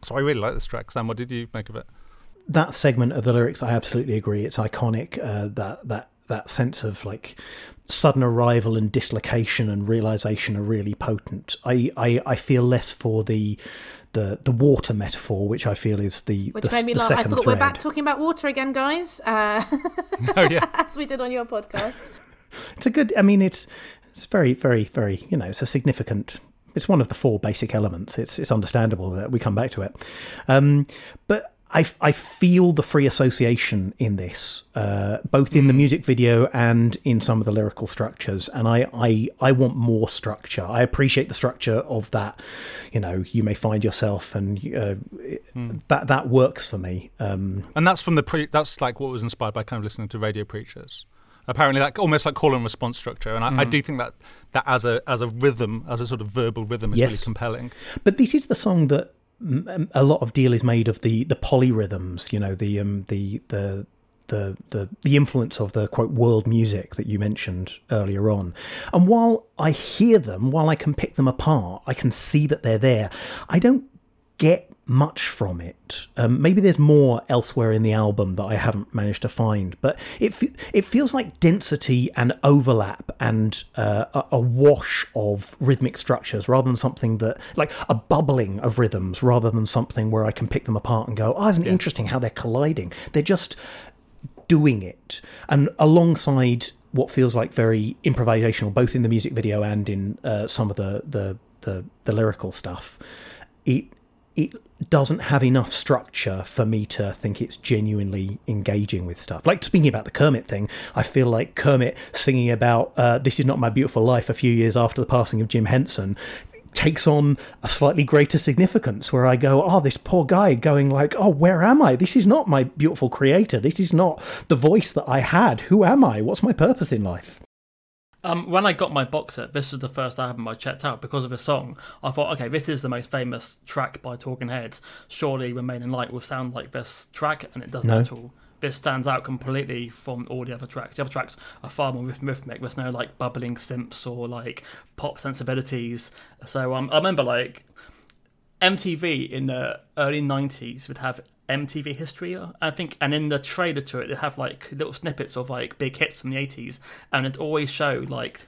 So I really like this track. Sam, what did you make of it? that segment of the lyrics, I absolutely agree. It's iconic. Uh, that that that sense of like sudden arrival and dislocation and realization are really potent. I, I, I feel less for the the the water metaphor, which I feel is the Which the, made me laugh. I thought thread. we're back talking about water again, guys. Uh, Oh yeah. as we did on your podcast. It's a good. I mean, it's it's very, very, very. You know, it's a significant. It's one of the four basic elements. It's it's understandable that we come back to it, um, but. I, I feel the free association in this, uh, both in the music video and in some of the lyrical structures. And I, I, I want more structure. I appreciate the structure of that. You know, you may find yourself, and uh, it- that that works for me. Um, And that's from the pre. That's like what was inspired by kind of listening to radio preachers. Apparently, like almost like call and response structure, and I, I do think that that as a as a rhythm, as a sort of verbal rhythm, is really compelling. But this is the song that mm, um, a lot of deal is made of the the polyrhythms. You know, the um the the. The, the the influence of the quote world music that you mentioned earlier on, and while I hear them, while I can pick them apart, I can see that they're there. I don't get much from it. Um, maybe there's more elsewhere in the album that I haven't managed to find, but it fe- it feels like density and overlap and uh, a, a wash of rhythmic structures rather than something that like a bubbling of rhythms rather than something where I can pick them apart and go, oh, isn't it interesting how they're colliding? They're just doing it and alongside what feels like very improvisational both in the music video and in uh, some of the, the the the lyrical stuff it it doesn't have enough structure for me to think it's genuinely engaging with stuff. Like speaking about the Kermit thing, I feel like Kermit singing about uh, "This Is Not My Beautiful Life" a few years after the passing of Jim Henson takes on a slightly greater significance where I go, oh, this poor guy going like, oh, where am I? This is not my beautiful creator. This is not the voice that I had. Who am I? What's my purpose in life? Um, when I got my box set, this was the first album I checked out because of the song. I thought, okay, this is the most famous track by Talking Heads. Surely Remain in Light will sound like this track, and it doesn't No. at all. This stands out completely from all the other tracks. The other tracks are far more rhythmic. There's no like bubbling simps or like pop sensibilities. So um, I remember like MTV in the early 90s would have MTV history, I think, and in the trailer to it, they have like little snippets of like big hits from the 80s, and it always showed like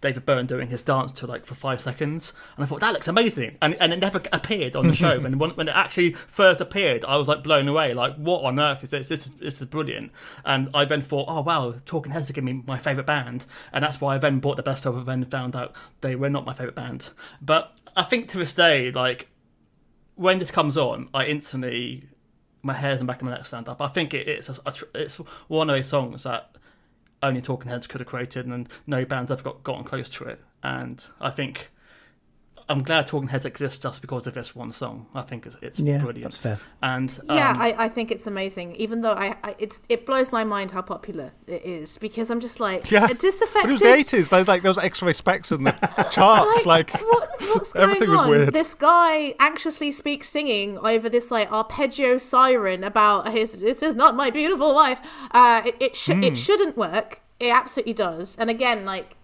David Byrne doing his dance to like for five seconds, and I thought that looks amazing, and and it never appeared on the show. and when, when it actually first appeared, I was like blown away, like what on earth is this? This is, this is brilliant. And I then thought, oh wow, Talking Heads are giving me my favorite band, and that's why I then bought the best of, and then found out they were not my favorite band. But I think to this day, like when this comes on, I instantly my hairs in and back of my neck stand up. I think it, it's a, a it's one of those songs that only Talking Heads could have created, and no bands ever got gotten close to it. And I think I'm glad Talking Heads exists just because of this one song. I think it's, it's Yeah, brilliant. that's fair. And um, yeah, I, I think it's amazing. Even though I, I it's it blows my mind how popular it is because I'm just like Yeah, disaffected. but it was the eighties. There was like those X-ray specs in the charts. like what, what's going everything was on? weird. This guy anxiously speaks singing over this like arpeggio siren about his. This is not my beautiful wife. Uh, it it, should Hmm. it shouldn't work. It absolutely does. And again, like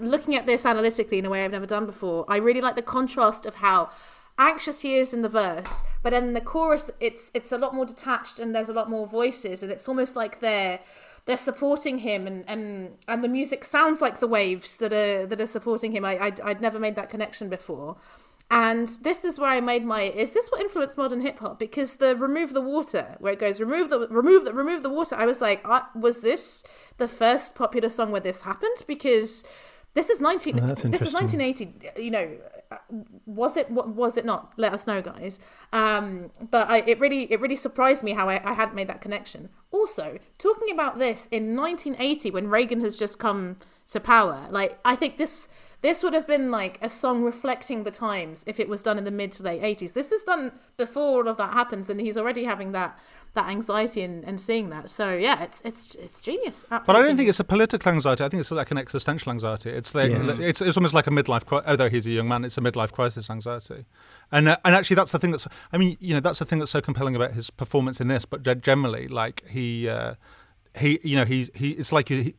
looking at this analytically in a way I've never done before, I really like the contrast of how anxious he is in the verse, but in the chorus, it's it's a lot more detached and there's a lot more voices, and it's almost like they're they're supporting him, and and and the music sounds like the waves that are that are supporting him. I I'd, I'd never made that connection before. And this is where I made my. Is this what influenced modern hip hop? Because the remove the water, where it goes remove the remove the remove the water. I was like, uh, was this the first popular song where this happened? Because this is nineteen. Oh, that's this is nineteen eighty. You know, was it? Was it not? Let us know, guys. Um, but I, it really, it really surprised me how I, I hadn't made that connection. Also, talking about this in 1980 when Reagan has just come to power, like I think this this would have been like a song reflecting the times if it was done in the mid to late 80s. This is done before all of that happens, and he's already having that that anxiety and, and seeing that. So yeah, it's it's it's genius. But I don't think it's a political anxiety. I think it's like an existential anxiety. It's like, Yes. it's it's almost like a midlife. Cri- although he's a young man, it's a midlife crisis anxiety. And uh, and actually, that's the thing that's. I mean, you know, that's the thing that's so compelling about his performance in this. But generally, like he uh, he, you know, he's he. It's like he.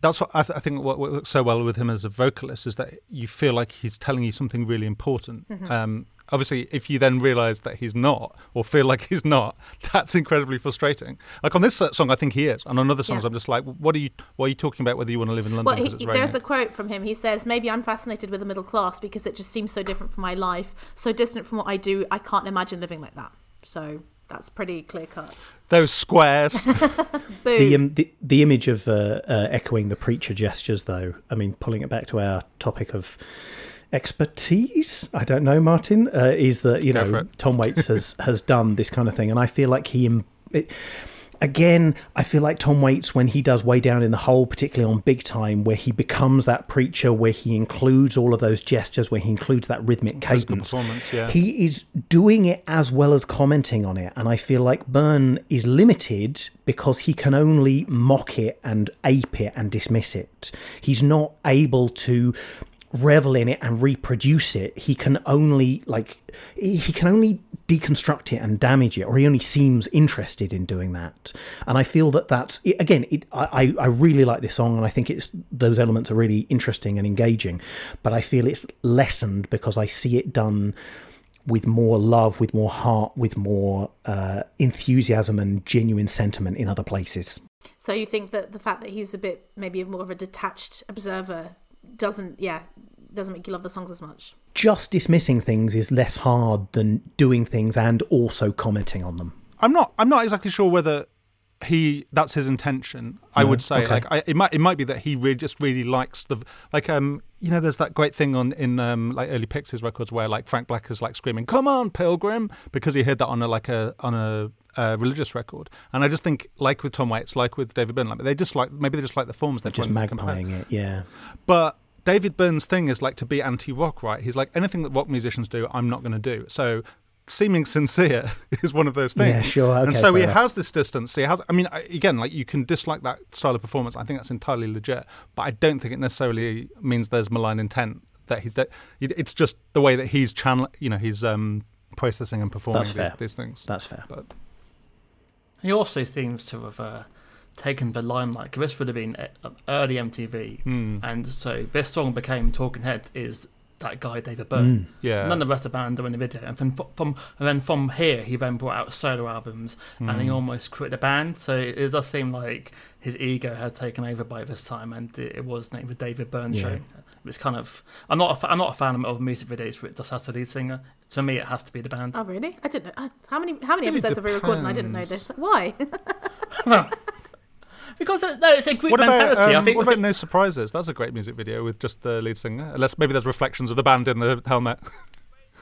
That's what I, th- I think what works so well with him as a vocalist is that you feel like he's telling you something really important. Mm-hmm. Um, obviously, if you then realise that he's not, or feel like he's not, that's incredibly frustrating. Like on this song, I think he is, and on other songs, Yeah. I'm just like, what are you? What are you talking about? Whether you want to live in London Well, he, there's a quote from him. He says, "Maybe I'm fascinated with the middle class because it just seems so different from my life, so distant from what I do. I can't imagine living like that." So that's pretty clear cut. Those squares. Boo. The, um, the the image of uh, uh, echoing the preacher gestures, though. I mean, pulling it back to our topic of expertise. I don't know, Martin. Uh, is that you Go know. Tom Waits has has done this kind of thing, and I feel like he. im- It, Again, I feel like Tom Waits when he does Way Down in the Hole, particularly on Big Time, where he becomes that preacher, where he includes all of those gestures, where he includes that rhythmic cadence. yeah. He is doing it as well as commenting on it. And I feel like Byrne is limited because he can only mock it and ape it and dismiss it. He's not able to revel in it and reproduce it. He can only like he he can only deconstruct it and damage it, or he only seems interested in doing that. And I feel that that's again, it, I I really like this song, and I think it's those elements are really interesting and engaging. But I feel it's lessened because I see it done with more love, with more heart, with more uh, enthusiasm and genuine sentiment in other places. So you think that the fact that he's a bit maybe more of a detached observer doesn't, yeah, doesn't make you love the songs as much. Just dismissing things is less hard than doing things and also commenting on them. I'm not. I'm not exactly sure whether he that's his intention. I No? would say Okay. like I, it might it might be that he really just really likes the like um you know there's that great thing on in um like early Pixies records where like Frank Black is like screaming come on Pilgrim because he heard that on a like a on a uh, religious record and I just think like with Tom Waits like with David Byrne like they just like maybe they just like the forms they're Just magpieing it, yeah. But David Byrne's thing is like to be anti-rock, right? He's like anything that rock musicians do, I'm not going to do. So seeming sincere is one of those things. Yeah, sure, and so he enough. has this distance. He has. I mean, again, like you can dislike that style of performance. I think that's entirely legit. But I don't think it necessarily means there's malign intent. That he's. That it's just the way that he's channel. You know, he's um processing and performing these, these things. That's fair. But He also seems to have uh, taken the limelight. This would have been uh, early MTV, Hmm. and so this song became Talking Heads is that guy David Byrne. yeah, None of the rest of the band are in the video, and from, from and then from here he then brought out solo albums, and Hmm. he almost quit the band. So it does seem like his ego has taken over by this time, and it, it was named the David Byrne Yeah. Show. It's kind of I'm not a fa- I'm not a fan of music videos where it just has the lead singer. To me, it has to be the band. Oh, really? I didn't know. How many how many Really episodes have we recorded? and I didn't know this. Why? because it's, no, it's a group What about, mentality. I um, think what with about No Surprises? That's a great music video with just the lead singer. Unless maybe there's reflections of the band in the helmet.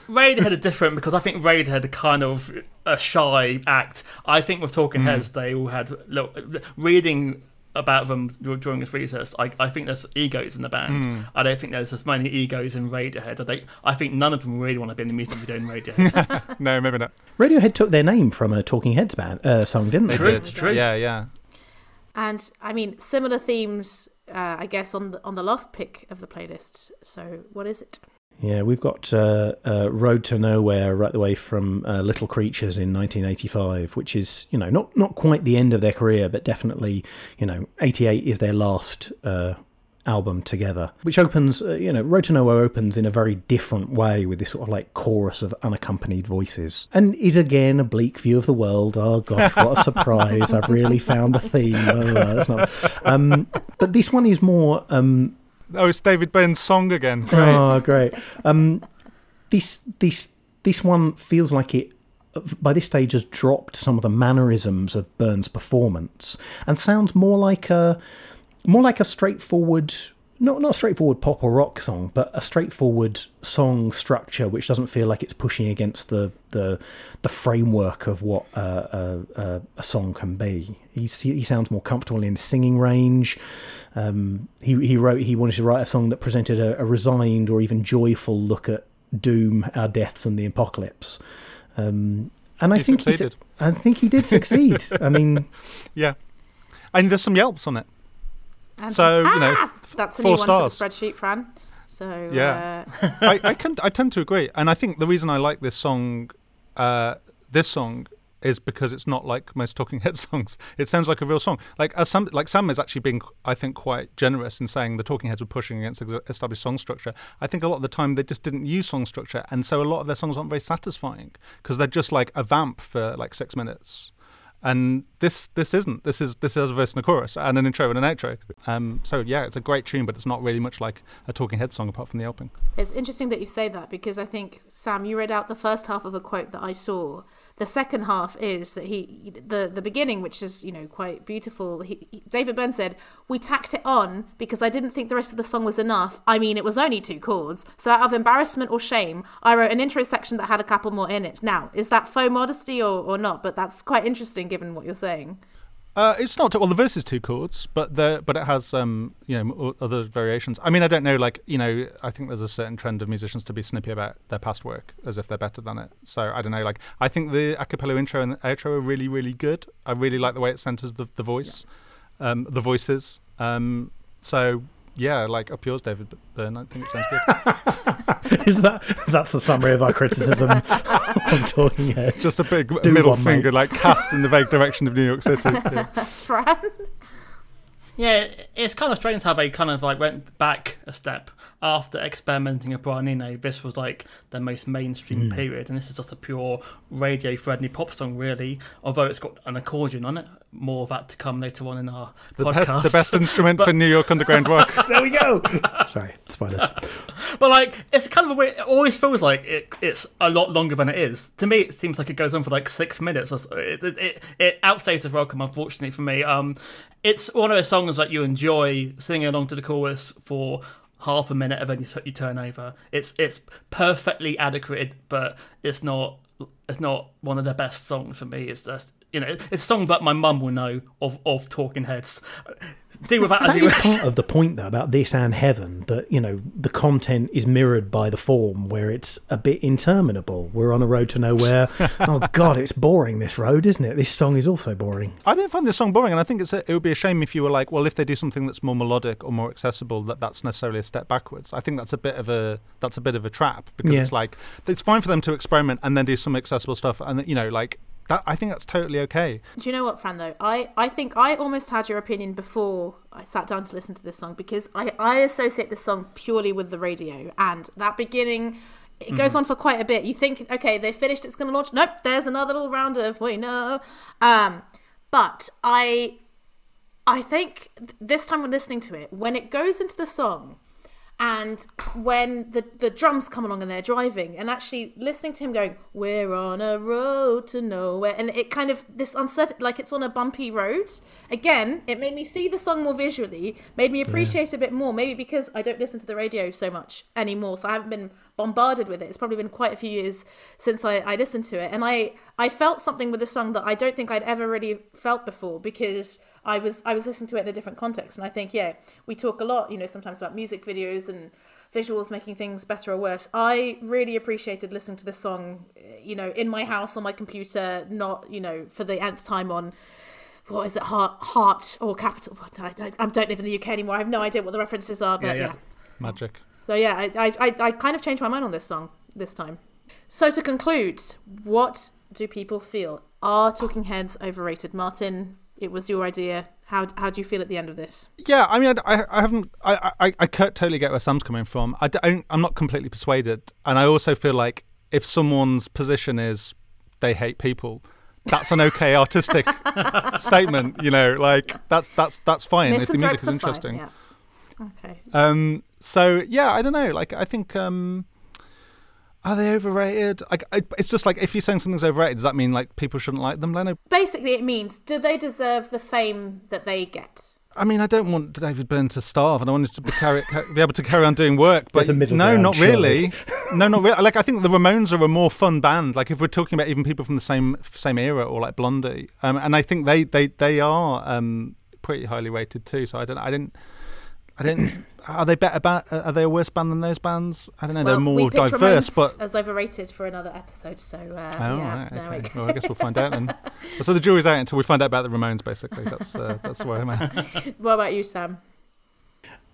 Radiohead are different because I think Radiohead are kind of a shy act. I think with Talking Hmm. Heads, they all had look, reading about them during this research. I, I think there's egos in the band. Hmm. I don't think there's as many egos in Radiohead. I, don't, I think none of them really want to be in the music video in Radiohead. no, maybe not. Radiohead took their name from a Talking Heads band uh, song, didn't they? True. did. true. Yeah, yeah. And I mean, similar themes. Uh, I guess on the on the last pick of the playlist. So what is it? Yeah, we've got uh, uh, Road to Nowhere right the way from uh, Little Creatures in 1985, which is, you know, not, not quite the end of their career, but definitely, you know, 88 is their last uh, album together, which opens, uh, you know, Road to Nowhere opens in a very different way with this sort of like chorus of unaccompanied voices and is again a bleak view of the world. Oh gosh, what a surprise. I've really found a theme. Oh, that's not, um, but this one is more. Um, Oh, it's David Byrne's song again. Great. Oh, great. Um, this this this one feels like it by this stage has dropped some of the mannerisms of Byrne's performance and sounds more like a more like a straightforward not not a straightforward pop or rock song, but a straightforward song structure, which doesn't feel like it's pushing against the the, the framework of what uh, a, a, a song can be. He's, he sounds more comfortable in singing range. Um, he he wrote he wanted to write a song that presented a, a resigned or even joyful look at doom, our deaths, and the apocalypse. Um, and I He think succeeded. I think he did succeed. I mean, Yeah. And there's some yelps on it. And So, you know, Ah, that's a four new one for stars. the spreadsheet, Fran. So Yeah. uh, I, I can I tend to agree, and I think the reason I like this song, uh, this song, is because it's not like most Talking Head songs. It sounds like a real song. Like as some, like Sam is actually being, I think, quite generous in saying the Talking Heads were pushing against established song structure. I think a lot of the time they just didn't use song structure, and so a lot of their songs aren't very satisfying because they're just like a vamp for like six minutes. And this this isn't. This is this is a verse and a chorus and an intro and an outro. Um, so yeah, it's a great tune, but it's not really much like a Talking Head song apart from the helping. It's interesting that you say that because I think Sam, you read out the first half of a quote that I saw. The second half is that he, the the beginning, which is you know quite beautiful. He, he- David Byrne said, "We tacked it on because I didn't think the rest of the song was enough. I mean, it was only two chords, so out of embarrassment or shame, I wrote an intro section that had a couple more in it. Now, is that faux modesty or, or not? But that's quite interesting given what you're saying. Uh, it's not well. The verse is two chords, but the but it has um you know other variations. I mean, I don't know. Like you know, I think there's a certain trend of musicians to be snippy about their past work as if they're better than it. So I don't know. Like I think the a cappella intro and the outro are really really good. I really like the way it centers the the voice, um, the voices. Um, so yeah, like up yours, David Byrne. I think it sounds good. Is that that's the summary of our criticism of Talking Heads? Just a big Do middle one, mate. finger, like cast in the vague direction of New York City. Yeah. Fran, Yeah, it's kind of strange how they kind of like went back a step after experimenting with Brian Eno. This was like the most mainstream period, and this is just a pure radio-friendly pop song, really. Although it's got an accordion on it, more of that to come later on in our The podcast. best, the best instrument for New York underground rock. there we go. Sorry, spoilers. But like, it's kind of a weird. It always feels like it, it's a lot longer than it is. To me, it seems like it goes on for like six minutes. or so. It it, it, it outstays the welcome, unfortunately for me. Um, it's one of those songs that you enjoy singing along to the chorus for half a minute, of you, you turn over. It's it's perfectly adequate, but it's not it's not one of the best songs for me. It's just you know, it's a song that my mum will know of of Talking Heads. Deal with that as you is wish. part of the point, though, about this and Heaven. That you know, the content is mirrored by the form, where it's a bit interminable. We're on a road to nowhere. oh God, it's boring. This road, isn't it? This song is also boring. I didn't find this song boring, and I think it's a, it would be a shame if you were like, well, if they do something that's more melodic or more accessible, that that's necessarily a step backwards. I think that's a bit of a that's a bit of a trap because Yeah. it's like it's fine for them to experiment and then do some accessible stuff, and you know, like that. I think that's totally okay. Do you know what, Fran? Though I, I think I almost had your opinion before I sat down to listen to this song because I, I associate this song purely with the radio and that beginning. It goes on for quite a bit. You think, okay, they finished. It's going to launch. Nope, there's another little round of we know. Um, but I, I think th- this time when listening to it, when it goes into the song, and when the the drums come along and they're driving, and actually listening to him going, "We're on a road to nowhere," and it kind of this uncertain, like it's on a bumpy road. Again, it made me see the song more visually, made me appreciate it a bit more. Maybe because I don't listen to the radio so much anymore, so I haven't been bombarded with it. It's probably been quite a few years since I, I listened to it, and I I felt something with the song that I don't think I'd ever really felt before because. I was I was listening to it in a different context, and I think yeah, we talk a lot, you know, sometimes about music videos and visuals making things better or worse. I really appreciated listening to this song, you know, in my house on my computer, not you know for the nth time on what is it, heart, heart or capital. I, I, I don't live in the UK anymore. I have no idea what the references are, but Yeah, yeah. yeah. Magic. So yeah, I I I kind of changed my mind on this song this time. So to conclude, what do people feel? Are Talking Heads overrated? Martin, it was your idea. How how do you feel at the end of this? Yeah, I mean, I, I haven't. I, I, I totally get where Sam's coming from. I don't, I'm not completely persuaded, and I also feel like if someone's position is they hate people, that's an okay artistic statement. You know, like that's that's that's fine if the music is interesting. Fine. Yeah. Okay. Um, so yeah, I don't know. Like, I think um, are they overrated? Like, it's just like if you're saying something's overrated, does that mean like people shouldn't like them? Leno, Basically, it means do they deserve the fame that they get? I mean, I don't want David Byrne to starve, and I wanted to be, carry, be able to carry on doing work. But a no, ground, not surely. really. no, not really. Like, I think the Ramones are a more fun band. Like, if we're talking about even people from the same same era, or like Blondie, um, and I think they they they are um, pretty highly rated too. So I don't, I didn't. I didn't. Are they better? Ba- are they a worse band than those bands? I don't know. well, They're more we picked diverse, Ramones but as overrated for another episode. So uh, Oh, yeah, right, there we okay. go. Well, I guess we'll find out then. So the jury's out until we find out about the Ramones. Basically, that's uh, that's where I'm at. What about you, Sam?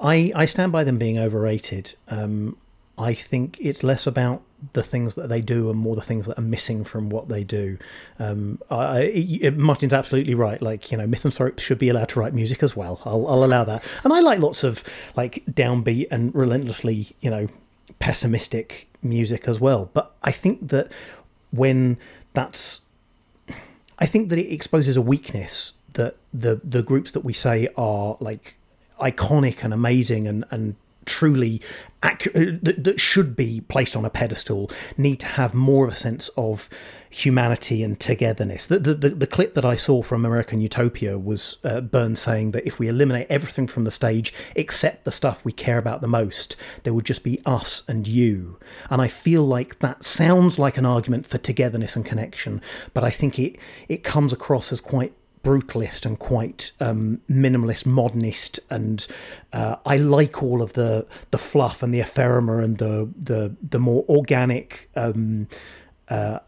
I, I stand by them being overrated. Um, I think it's less about the things that they do and more the things that are missing from what they do. Um, I, I, Martin's absolutely right. Like you know, Myth and Thrope should be allowed to write music as well. I'll, I'll allow that. And I like lots of like downbeat and relentlessly you know pessimistic music as well. But I think that when that's, I think that it exposes a weakness that the the groups that we say are like iconic and amazing and and truly accurate that, that should be placed on a pedestal need to have more of a sense of humanity and togetherness. The, the, the, the clip that I saw from American Utopia was uh, Byrne's saying that if we eliminate everything from the stage except the stuff we care about the most, there would just be us and you. And I feel like that sounds like an argument for togetherness and connection, but I think it, it comes across as quite brutalist and quite um, minimalist, modernist, and uh, I like all of the the fluff and the ephemera and the the the more organic. Um, uh,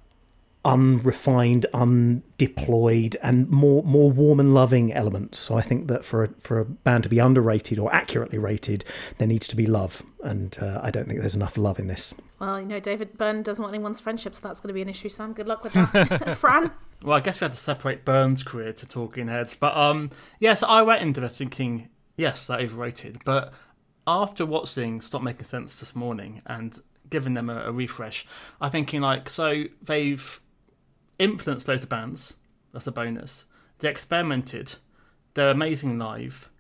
unrefined, undeployed, and more more warm and loving elements. So I think that for a, for a band to be underrated or accurately rated, there needs to be love, and uh, I don't think there's enough love in this. Well, you know, David Byrne doesn't want anyone's friendship, so that's going to be an issue. Sam, good luck with that. Fran. Well, I guess we had to separate Byrne's career to Talking Heads, but um, yes, I went into this thinking, yes, they're overrated, but after watching Stop Making Sense this morning and giving them a, a refresh, I'm thinking like, so they've influenced loads of bands. That's a bonus. They experimented. They're amazing live.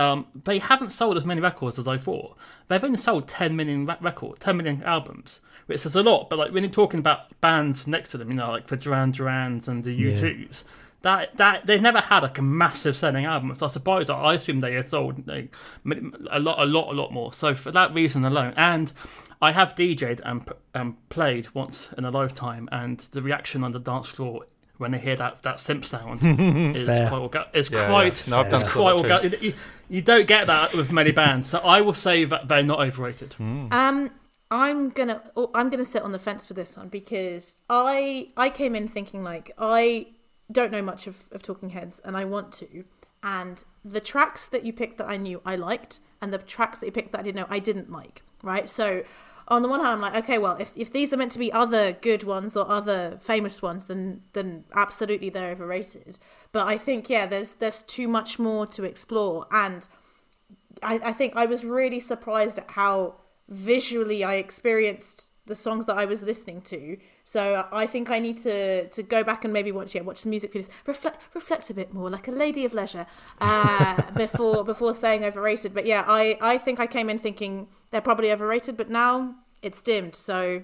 Um, they haven't sold as many records as I thought. They've only sold 10 million re- record, 10 million albums, which is a lot. But like when you're talking about bands next to them, you know, like the Duran Durans and the U2s, that that they've never had like a massive selling album. So I suppose like, I assume they had sold like, a lot, a lot, a lot more. So for that reason alone, and I have DJed and and played once in a lifetime, and the reaction on the dance floor when they hear that that synth sound is quite orga- is Yeah, quite yeah. No, I've done it's some quite of that too. orga- you, you don't get that with many bands. So I will say that they're not overrated. Um, I'm gonna oh, I'm gonna sit on the fence for this one because I I came in thinking like I don't know much of, of Talking Heads and I want to, and the tracks that you picked that I knew I liked, and the tracks that you picked that I didn't know I didn't like. Right, so on the one hand, I'm like, okay, well, if, if these are meant to be other good ones or other famous ones, then then absolutely they're overrated. But I think yeah, there's there's too much more to explore, and I, I think I was really surprised at how visually I experienced the songs that I was listening to. So I think I need to to go back and maybe watch yeah watch the music videos, reflect reflect a bit more like a lady of leisure uh, before before saying overrated. But yeah, I I think I came in thinking they're probably overrated, but now it's dimmed. So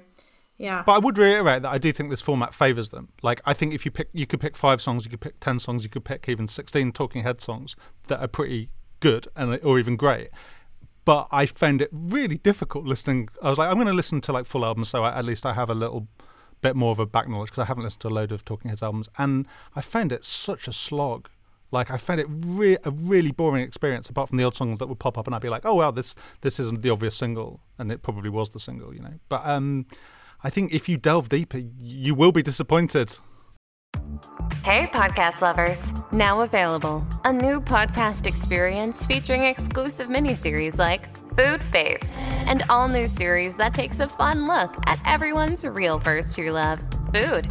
yeah, But I would reiterate that I do think this format favours them. Like I think if you pick, you could pick five songs, you could pick ten songs, you could pick even sixteen Talking Head songs that are pretty good and or even great. But I found it really difficult listening. I was like, I'm going to listen to like full albums, so I, at least I have a little bit more of a back knowledge because I haven't listened to a load of Talking Heads albums, and I found it such a slog. Like I found it re- a really boring experience, apart from the odd song that would pop up, and I'd be like, "Oh well, this this isn't the obvious single," and it probably was the single, you know. But um, I think if you delve deeper, you will be disappointed. Hey, podcast lovers! Now available a new podcast experience featuring exclusive miniseries like Food Faves, and all new series that takes a fun look at everyone's real first true love, food.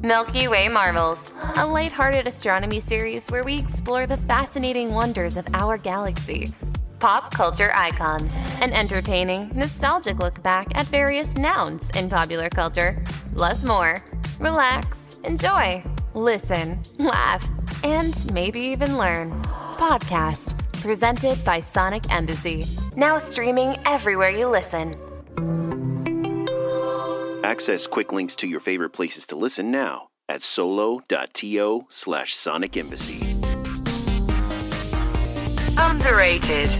Milky Way Marvels, a lighthearted astronomy series where we explore the fascinating wonders of our galaxy. Pop culture icons, an entertaining, nostalgic look back at various nouns in popular culture. Plus more. Relax, enjoy, listen, laugh, and maybe even learn. Podcast, presented by Sonic Embassy. Now streaming everywhere you listen. Access quick links to your favorite places to listen now at solo.to slash sonic embassy. Underrated.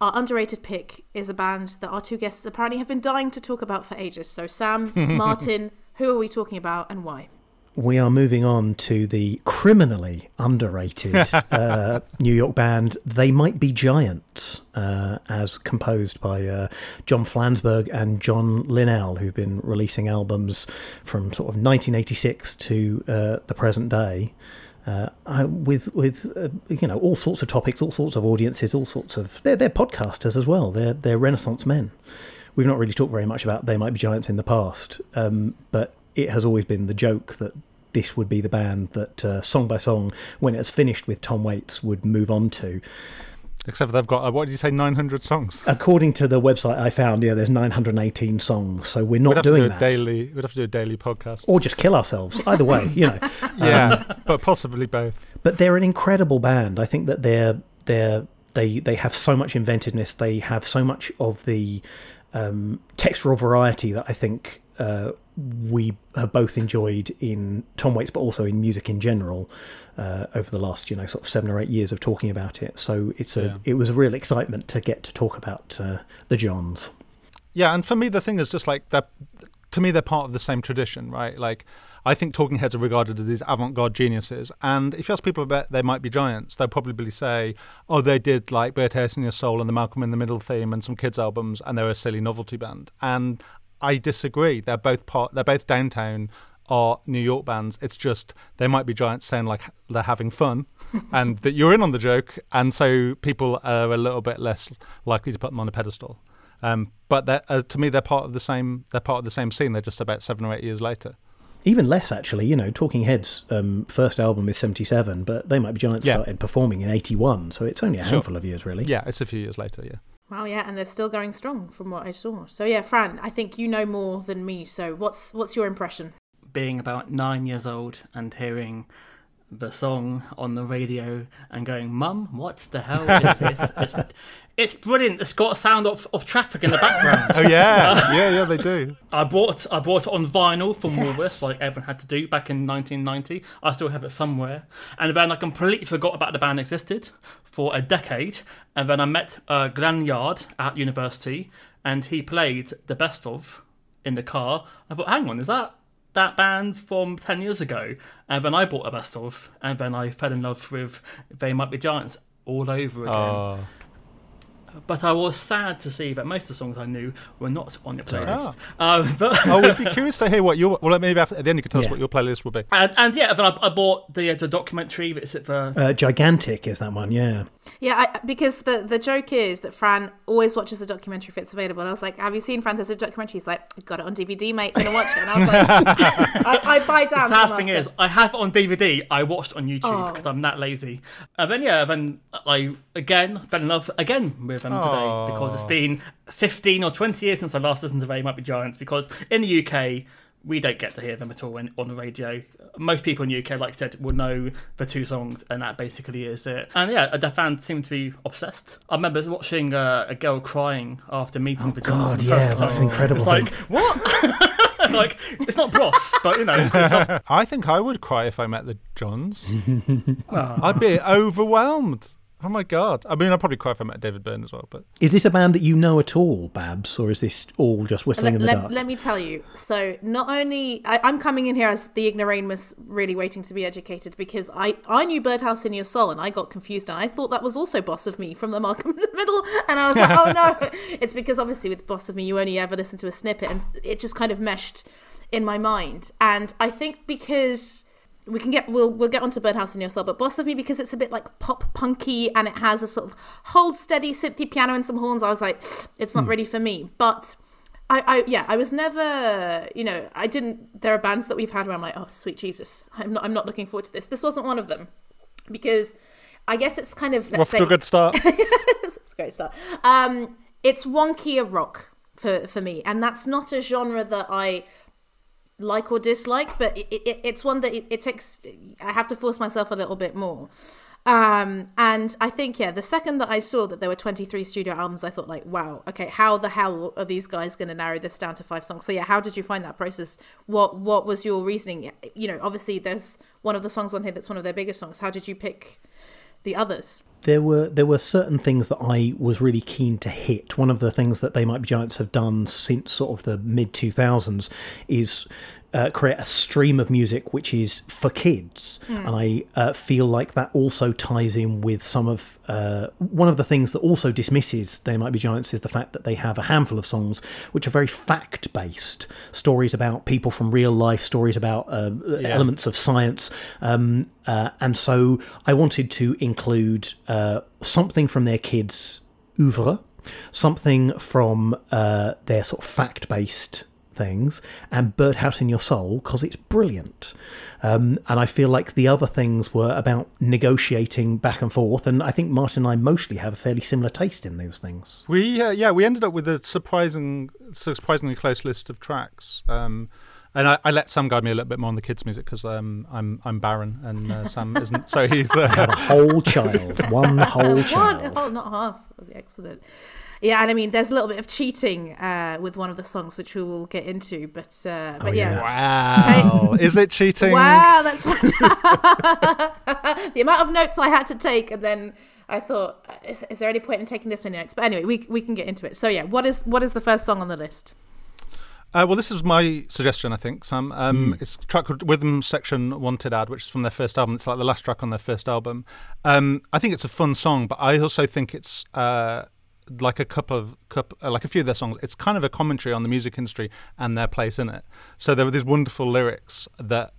our underrated pick is a band that our two guests apparently have been dying to talk about for ages. So Sam, Martin, who are we talking about and why? We are moving on to the criminally underrated uh, New York band They Might Be Giants, uh, as composed by uh, John Flansburgh and John Linnell, who've been releasing albums from sort of 1986 to uh, the present day. uh, uh, with with uh, you know all sorts of topics, all sorts of audiences, all sorts of they're they're podcasters as well. They're they're Renaissance men. We've not really talked very much about they might be giants in the past, um, but it has always been the joke that this would be the band that uh, song by song, when it's finished with Tom Waits, would move on to. Except they've got, uh, what did you say, 900 songs? According to the website I found, yeah, there's 918 songs, so we're not doing to do that. a daily. We'd have to do a daily podcast. or just kill ourselves. Either way, you know. yeah, but possibly both. But they're an incredible band. I think that they're they're they they have so much inventiveness. They have so much of the um, textural variety that I think uh, we have both enjoyed in Tom Waits, but also in music in general uh, over the last you know sort of seven or eight years of talking about it. So it's a Yeah. it was a real excitement to get to talk about uh, the Johns. Yeah, and for me, the thing is just like that. To me, they're part of the same tradition, right? Like, I think Talking Heads are regarded as these avant-garde geniuses, and if you ask people about they might be giants, they'll probably say, "Oh, they did like Birdhouse in Your Soul and the Malcolm in the Middle theme and some kids albums, and they're a silly novelty band." And I disagree. They're both part. They're both downtown or New York bands. It's just they might be giants saying like they're having fun, and that you're in on the joke, and so people are a little bit less likely to put them on a pedestal. Um, but uh, to me, they're part of the same. They're part of the same scene. They're just about seven or eight years later. Even less, actually. You know, Talking Heads' um, first album is '77, but They Might Be Giants Yeah. started performing in '81, so it's only a Sure. handful of years, really. Yeah, it's a few years later. Yeah. Wow, yeah, and they're still going strong from what I saw. So yeah, Fran, I think you know more than me. So what's what's your impression? being about nine years old and hearing the song on the radio and going, Mum, what the hell is this? It's, it's brilliant. It's got a sound of, of traffic in the background. Oh yeah, yeah, yeah. They do. I bought I bought it on vinyl from Woolworths, like everyone had to do back in 1990. I still have it somewhere. And then I completely forgot about the band existed for a decade. And then I met uh, Glenn Yard at university, and he played the best of in the car. I thought, hang on, is that that band from 10 years ago? And then I bought a best of, and then I fell in love with They Might Be Giants all over again. Oh, But I was sad to see that most of the songs I knew were not on your Sorry. playlist. Um, but oh, we'd be curious to hear what your. Well, maybe after, at the end you could tell us what your playlist will be. And, and yeah, then I, I bought the uh, the documentary. that's at the Uh, Gigantic is that one, yeah. Yeah, I, because the the joke is that Fran always watches the documentary if it's available. And I was like, "Have you seen Fran? There's a documentary." He's like, "Got it on DVD, mate. Gonna watch it." And I was like, I, "I buy down." the sad thing is, I have it on DVD. I watched on YouTube Oh. because I'm that lazy. And then yeah, then I again fell in love again with them today because it's been 15 or 20 years since I last listened to They Might Be Giants. Because in the UK. We don't get to hear them at all in, on the radio. Most people in the UK, like I said, will know the two songs, and that basically is it. And yeah, the fans seem to be obsessed. I remember watching uh, a girl crying after meeting the Johns Oh, God, for first yeah, time. that's an incredible It's like, what? like, it's not Bros, but you know, it's, it's not I think I would cry if I met the Johns. I'd be overwhelmed. Oh my god! I mean, I'd probably cry if I met David Byrne as well. But Is this a band that you know at all, Babs, or is this all just whistling let, in the let- dark? let me tell you. So not only I, I'm coming in here as the ignoramus, really waiting to be educated, because I I knew Birdhouse in Your Soul, and I got confused, and I thought that was also Boss of Me from the Malcolm in the Middle, and I was like, oh no, it's because obviously with Boss of Me, you only ever listen to a snippet, and it just kind of meshed in my mind, and I think because. We can get we'll we'll get onto Birdhouse in Your Soul, but Boss of Me because it's a bit like pop punky and it has a sort of hold steady synthy piano and some horns. I was like, it's not ready for me. But I, I yeah, I was never, you know, I didn't. There are bands that we've had where I'm like, oh, sweet Jesus, I'm not, I'm not looking forward to this. This wasn't one of them because I guess it's kind of let's off say to a good start. it's a great start. Um, it's wonky of rock for for me, and that's not a genre that I like or dislike, but it, it, it's one that it, it takes. I have to force myself a little bit more. Um, and I think yeah, the second that I saw that there were 23 studio albums, I thought like, wow, okay, how the hell are these guys going to narrow this down to five songs? So yeah, how did you find that process? What what was your reasoning? You know, obviously there's one of the songs on here that's one of their biggest songs. How did you pick the others? there were there were certain things that I was really keen to hit. One of the things that They Might Be Giants have done since sort of the mid two thousands is uh, create a stream of music which is for kids, and I uh, feel like that also ties in with some of uh, one of the things that also dismisses They Might Be Giants is the fact that they have a handful of songs which are very fact based stories about people from real life, stories about uh, elements of science, um, uh, and so I wanted to include uh, something from their kids' oeuvre, something from uh, their sort of fact based things and Birdhouse in Your Soul because it's brilliant. Um, and I feel like the other things were about negotiating back and forth. And I think Martin and I mostly have a fairly similar taste in those things. We uh, yeah we ended up with a surprising surprisingly close list of tracks. Um, and I, I let Sam guide me a little bit more on the kids' music because um, I'm I'm barren and uh, Sam isn't. So he's A uh, whole child, one whole child. oh, not half. Excellent. Yeah, and I mean, there's a little bit of cheating uh, with one of the songs, which we will get into. But uh, but yeah. wow. Is it cheating? Wow, that's fantastic. the amount of notes I had to take, and then I thought, is, is there any point in taking this many notes? But anyway, we we can get into it. So yeah, what is what is the first song on the list? Uh, well, this is my suggestion, I think, Sam. Um, It's a track called Rhythm Section Wanted Ad, which is from their first album. It's like the last track on their first album. Um, I think it's a fun song, but I also think it's uh, like a couple of couple, uh, like a few of their songs. It's kind of a commentary on the music industry and their place in it. So there were these wonderful lyrics that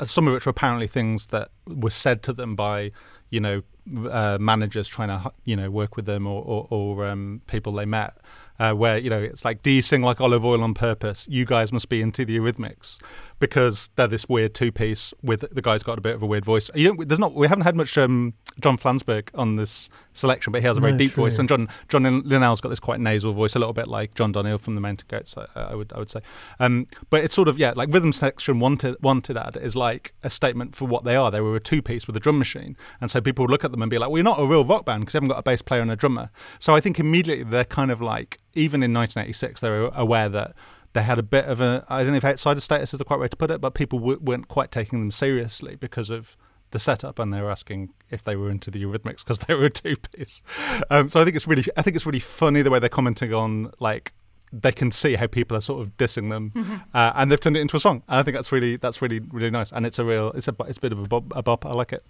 uh, some of which were apparently things that were said to them by you know uh, managers trying to you know work with them or or, or um, people they met. Uh, where you know it's like, do you sing like Olive Oyl on purpose? You guys must be into the Eurythmics because they're this weird two piece with the guy's got a bit of a weird voice. You there's not we haven't had much um, John Flansburgh on this selection, but he has a very No, deep true. voice, and John John Linnell's got this quite nasal voice, a little bit like John Darnielle from the Mountain Goats. I, I would I would say, um, but it's sort of yeah, like rhythm section wanted wanted ad is like a statement for what they are. They were a two piece with a drum machine, and so people would look at them and be like, "Well, you're not a real rock band because you haven't got a bass player and a drummer." So I think immediately they're kind of like even in 1986 they were aware that. They had a bit of a, I don't know if outsider status is the quite way to put it, but people w- weren't quite taking them seriously because of the setup, and they were asking if they were into the Eurythmics because they were a two piece. Um, so I think it's really, I think it's really funny the way they're commenting on like they can see how people are sort of dissing them, uh, and they've turned it into a song. And I think that's really, that's really, really nice, and it's a real, it's a, it's a bit of a bop. A bop. I like it.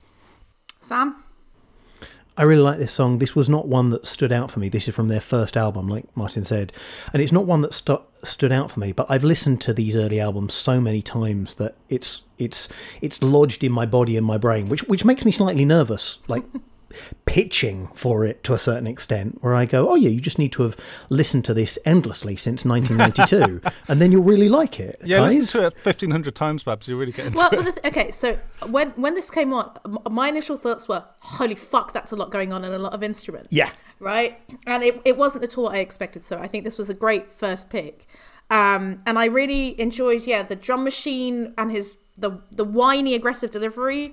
Sam. I really like this song. This was not one that stood out for me. This is from their first album, like Martin said, and it's not one that stu- stood out for me. But I've listened to these early albums so many times that it's it's it's lodged in my body and my brain, which which makes me slightly nervous. Like pitching for it to a certain extent, where I go, "Oh yeah, you just need to have listened to this endlessly since 1992, and then you'll really like it." Yeah, guys. listen to it fifteen hundred times, Babs. You really get into Well, it. well, th- okay. So when when this came on, m- my initial thoughts were, "Holy fuck, that's a lot going on and a lot of instruments." Yeah. Right. And it it wasn't at all what I expected. So I think this was a great first pick. Um, and I really enjoyed, yeah, the drum machine and his the the whiny aggressive delivery.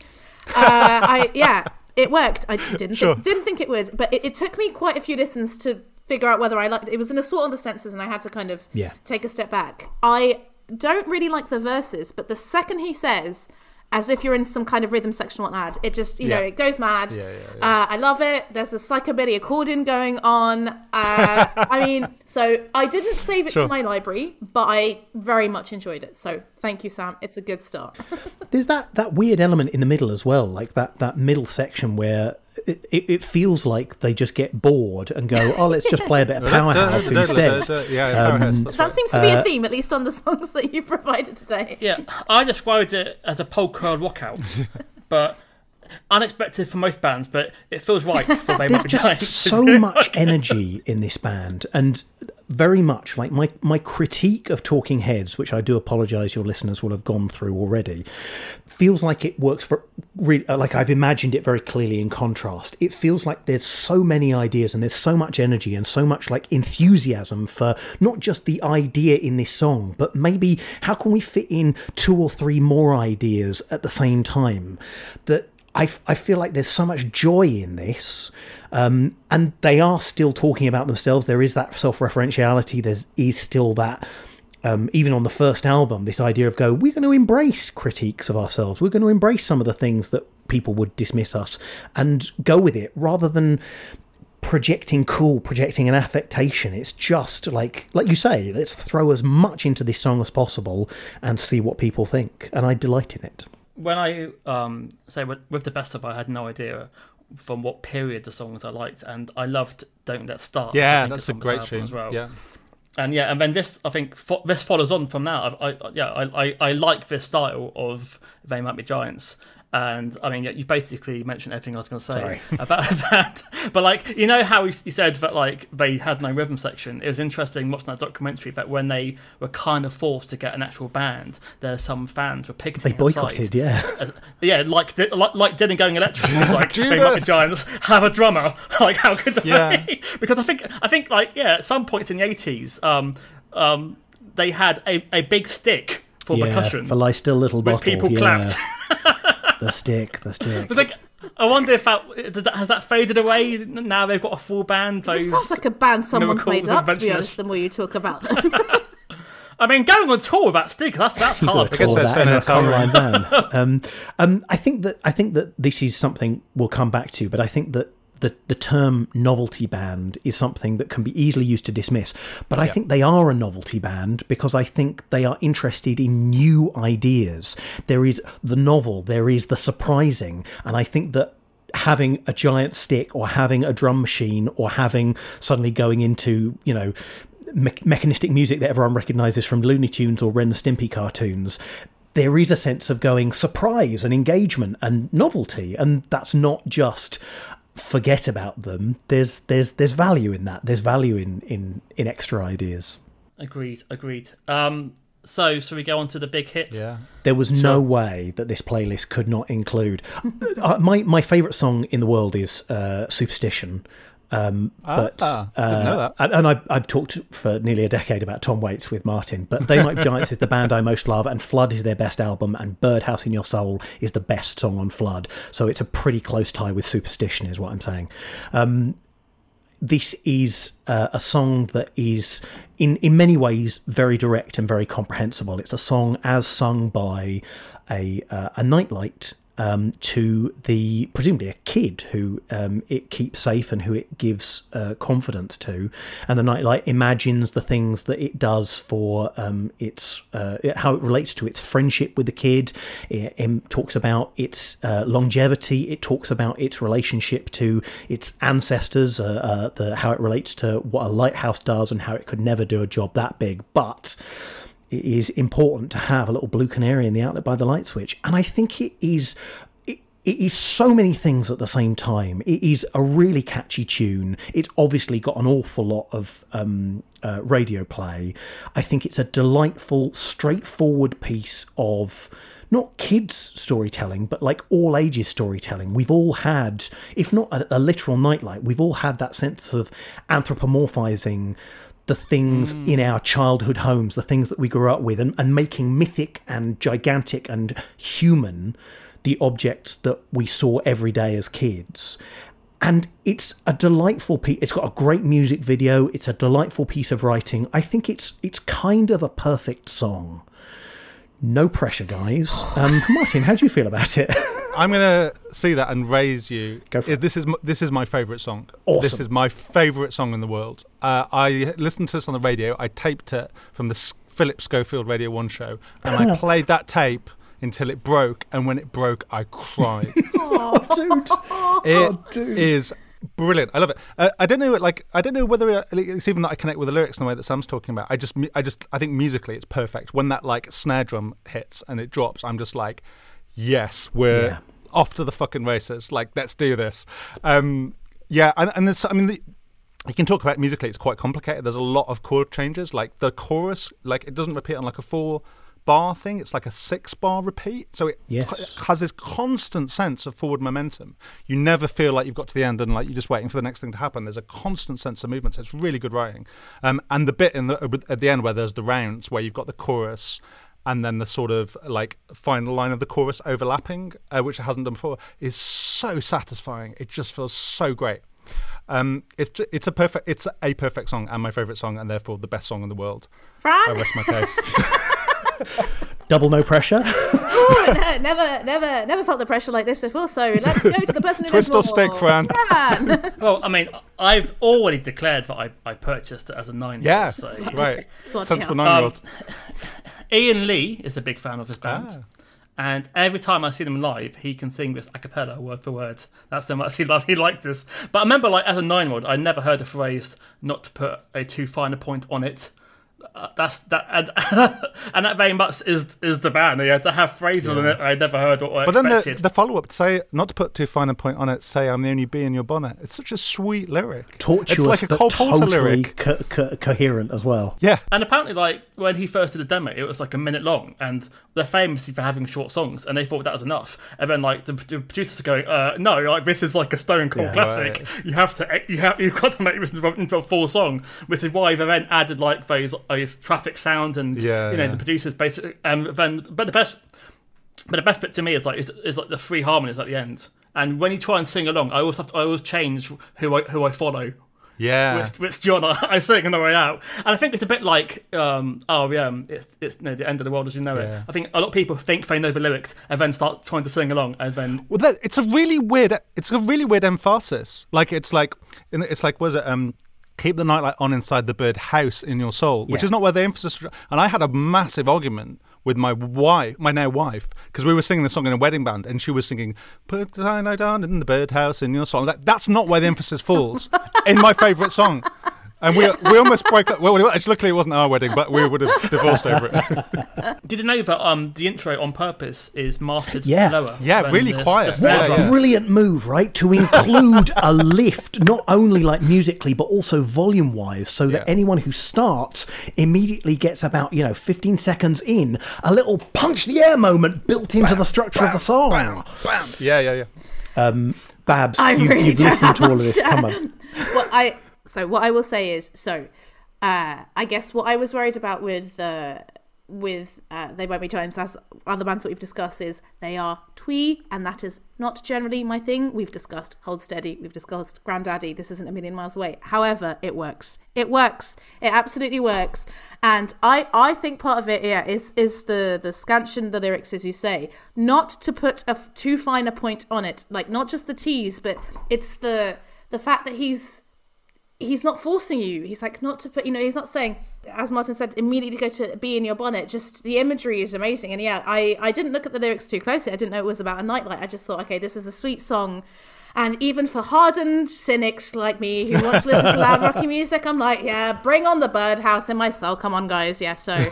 Uh, I yeah, it worked. I didn't Sure. think, didn't think it would, but it, it took me quite a few listens to figure out whether I liked it. It was an assault on the senses, and I had to kind of Yeah. take a step back. I don't really like the verses, but the second he says, as if you're in some kind of rhythm section or ad, it just, you know, it goes mad. Yeah, yeah, Uh, I love it. There's a psychobilly accordion going on. Uh, I mean, so I didn't save it Sure. to my library, but I very much enjoyed it. So thank you, Sam. It's a good start. There's that, that weird element in the middle as well, like that, that middle section where it, it, it feels like they just get bored and go, oh, let's just play a bit of Powerhouse instead. Yeah, Powerhouse. Um, that's That seems to be a uh, theme, at least on the songs that you provided today. Yeah, I described it as a polka walkout, but unexpected for most bands, but it feels right for They There's just so much energy in this band, and very much like my my critique of Talking Heads, which I do apologise your listeners will have gone through already, feels like it works for uh, like I've imagined it very clearly in contrast. It feels like there's so many ideas and there's so much energy and so much like enthusiasm for not just the idea in this song, but maybe how can we fit in two or three more ideas at the same time that I, I feel like there's so much joy in this, um, and they are still talking about themselves. There is that self-referentiality. There is still that um, even on the first album, this idea of go, we're going to embrace critiques of ourselves. We're going to embrace some of the things that people would dismiss us and go with it rather than projecting cool, projecting an affectation. It's just like, like you say, let's throw as much into this song as possible and see what people think. And I delight in it. When I um, say with, with the best of, I had no idea from what period the songs I liked, and I loved "Don't Let Start." Yeah, that's a great tune as well. Yeah. and yeah, and then this I think fo- this follows on from that. I, I yeah, I, I, I like this style of They Might Be Giants. And I mean, yeah, you basically mentioned everything I was going to say Sorry. about that. But like, you know how you you said that like they had no rhythm section. It was interesting watching that documentary that when they were kind of forced to get an actual band, there are some fans were picketing. They boycotted, outside. yeah. As- yeah, like di- like like Dylan going electric. like they might be Judas. giants have a drummer. Like how could are Yeah. they? because I think I think like yeah, at some points in the eighties, um, um, they had a, a big stick for yeah, percussion. for lie still little which bottle. people yeah. clapped. The stick, the stick. But like, I wonder if that, has that faded away now. They've got a full band. It sounds like a band someone's made up, to be honest, the more you talk about them. I mean, going on tour with that stick that's that's hard. I guess Or that's that in an a hotel room. Conline van. Um, um, I think that I think that this is something we'll come back to, but I think that the the term novelty band is something that can be easily used to dismiss. But I think they are a novelty band because I think they are interested in new ideas. There is the novel, there is the surprising, and I think that having a giant stick or having a drum machine or having suddenly going into you know me- mechanistic music that everyone recognizes from Looney Tunes or Ren and Stimpy cartoons there is a sense of going surprise and engagement and novelty and that's not just forget about them there's there's there's value in that there's value in in in extra ideas Agreed, agreed. Um, so, so we go on to the big hit. Yeah. There was no way that this playlist could not include. uh, my my favorite song in the world is uh, "Superstition," um, but Ah, that. and, and I, I've talked for nearly a decade about Tom Waits with Martin. But They Might Be Giants is the band I most love, and Flood is their best album, and Birdhouse in Your Soul is the best song on Flood. So it's a pretty close tie with Superstition, is what I'm saying. Um, this is uh, a song that is in in many ways very direct and very comprehensible. It's a song as sung by a uh, a nightlight um, to the presumably a kid who um, it keeps safe and who it gives uh, confidence to, and the nightlight imagines the things that it does for um, its uh, how it relates to its friendship with the kid. It, um, talks about its uh, longevity. It talks about its relationship to its ancestors, uh, uh, the how it relates to what a lighthouse does and how it could never do a job that big, but it is important to have a little blue canary in the outlet by the light switch. And I think it is. It, is so many things at the same time. It is a really catchy tune. It's obviously got an awful lot of um, uh, radio play. I think it's a delightful, straightforward piece of not kids storytelling, but like all ages storytelling. We've all had, if not a, a literal nightlight, we've all had that sense of anthropomorphizing the things in our childhood homes, the things that we grew up with, and, and making mythic and gigantic and human the objects that we saw every day as kids. And it's a delightful piece. It's got a great music video. It's a delightful piece of writing. I think it's it's kind of a perfect song. No pressure, guys. Um, Martin, how do you feel about it? I'm gonna see that and raise you. Go for it. This is m- this is my favourite song. Awesome. This is my favourite song in the world. Uh, I listened to this on the radio. I taped it from the S- Philip Schofield Radio One show, and I played that tape until it broke. And when it broke, I cried. oh, dude. It is brilliant. I love it. Uh, I don't know, like, I don't know whether uh, it's even that I connect with the lyrics in the way that Sam's talking about. I just, I just, I think musically it's perfect. When that like snare drum hits and it drops, I'm just like, yes, we're Yeah. off to the fucking races. Like, let's do this. Um, yeah, and, and there's, I mean, the, you can talk about musically; it's quite complicated. There's a lot of chord changes. Like the chorus, like it doesn't repeat on like a four bar thing. It's like a six bar repeat. So it Yes. has this constant sense of forward momentum. You never feel like you've got to the end and like you're just waiting for the next thing to happen. There's a constant sense of movement. So it's really good writing. Um, and the bit in the at the end where there's the rounds where you've got the chorus. And then the sort of like final line of the chorus overlapping, uh, which it hasn't done before, is so satisfying. It just feels so great. Um, it's ju- it's a perfect it's a perfect song and my favorite song and therefore the best song in the world. Fran, I rest my case. Double no pressure. Ooh, no, never, never, never felt the pressure like this before. So let's go to the person who Twist or knows more. stick, Fran? Fran. Well, I mean, I've already declared that I, I purchased it as a nine. yeah, So right. Bloody Sensible nine year old. Ian Lee is a big fan of his band. Ah. And every time I see them live, he can sing this a cappella, word for word. That's how much he loved. He liked this. But I remember, like as a nine-year-old, I never heard the phrase "not to put a too fine a point on it." Uh, that's that, and, and that very much is is the band. They had to have phrases in it I never heard or But then the, the follow up, say, not to put too fine a point on it, say, I'm the only bee in your bonnet. It's such a sweet lyric. Tortuous, It's like a but Cole Porter totally lyric. co- co- coherent as well. Yeah. And apparently, like when he first did the demo, it was like a minute long, and they're famous for having short songs, and they thought that was enough. And then like the, the producers are going, uh, "No, like this is like a Stone Cold Yeah. classic. You have to, you have, you've got to make this into a, into a full song." Which is why they then added like those, those traffic sounds, and Yeah, you know yeah. the producers basically. And then, but the best, but the best bit to me is like is, is like the three harmonies at the end. And when you try and sing along, I always have to, I always change who I who I follow Yeah. which, which John I, I sing on the way out, and I think it's a bit like um, REM. It's it's you know, the end of the world as you know Yeah. it. I think a lot of people think they know the lyrics and then start trying to sing along, and then Well, that, it's a really weird. It's a really weird emphasis. Like it's like it's like was it um keep the nightlight on inside the bird house in your soul, which Yeah. is not where the emphasis. And I had a massive argument with my wife, my now wife, because we were singing the song in a wedding band, and she was singing "Put the nightlight on in the birdhouse in your soul." That, that's not where the emphasis falls in my favourite song. And we we almost broke up. Well, actually, luckily it wasn't our wedding, but we would have divorced over it. did you know that um the intro on purpose is mastered Yeah. lower? Yeah, really the- quiet. the snare Yeah, drum? yeah. Brilliant move, right? To include a lift, not only like musically, but also volume wise, so that Yeah. anyone who starts immediately gets about, you know, 15 seconds in, a little punch the air moment built into the structure of the song. Yeah, yeah, yeah. Babs, you've, really you've listened to all of this. Come on. well, I so what I will say is so. Uh, I guess what I was worried about with uh, with uh, they won't be giants as other bands that we've discussed is they are twee, and that is not generally my thing. We've discussed Hold Steady, we've discussed Grandaddy. This isn't a million miles away. However, it works. It works. It absolutely works. And I I think part of it yeah is is the the scansion the lyrics as you say not to put a too fine a point on it like not just the tease but it's the the fact that he's he's not forcing you. He's like not to put, you know, he's not saying, as Martin said, immediately go to be in your bonnet. Just the imagery is amazing. And yeah, I I didn't look at the lyrics too closely. I didn't know it was about a nightlight. I just thought, okay, this is a sweet song. And even for hardened cynics like me who want to listen to loud rocky music, I'm like, yeah, bring on the birdhouse in my soul. Come on, guys. Yeah. So,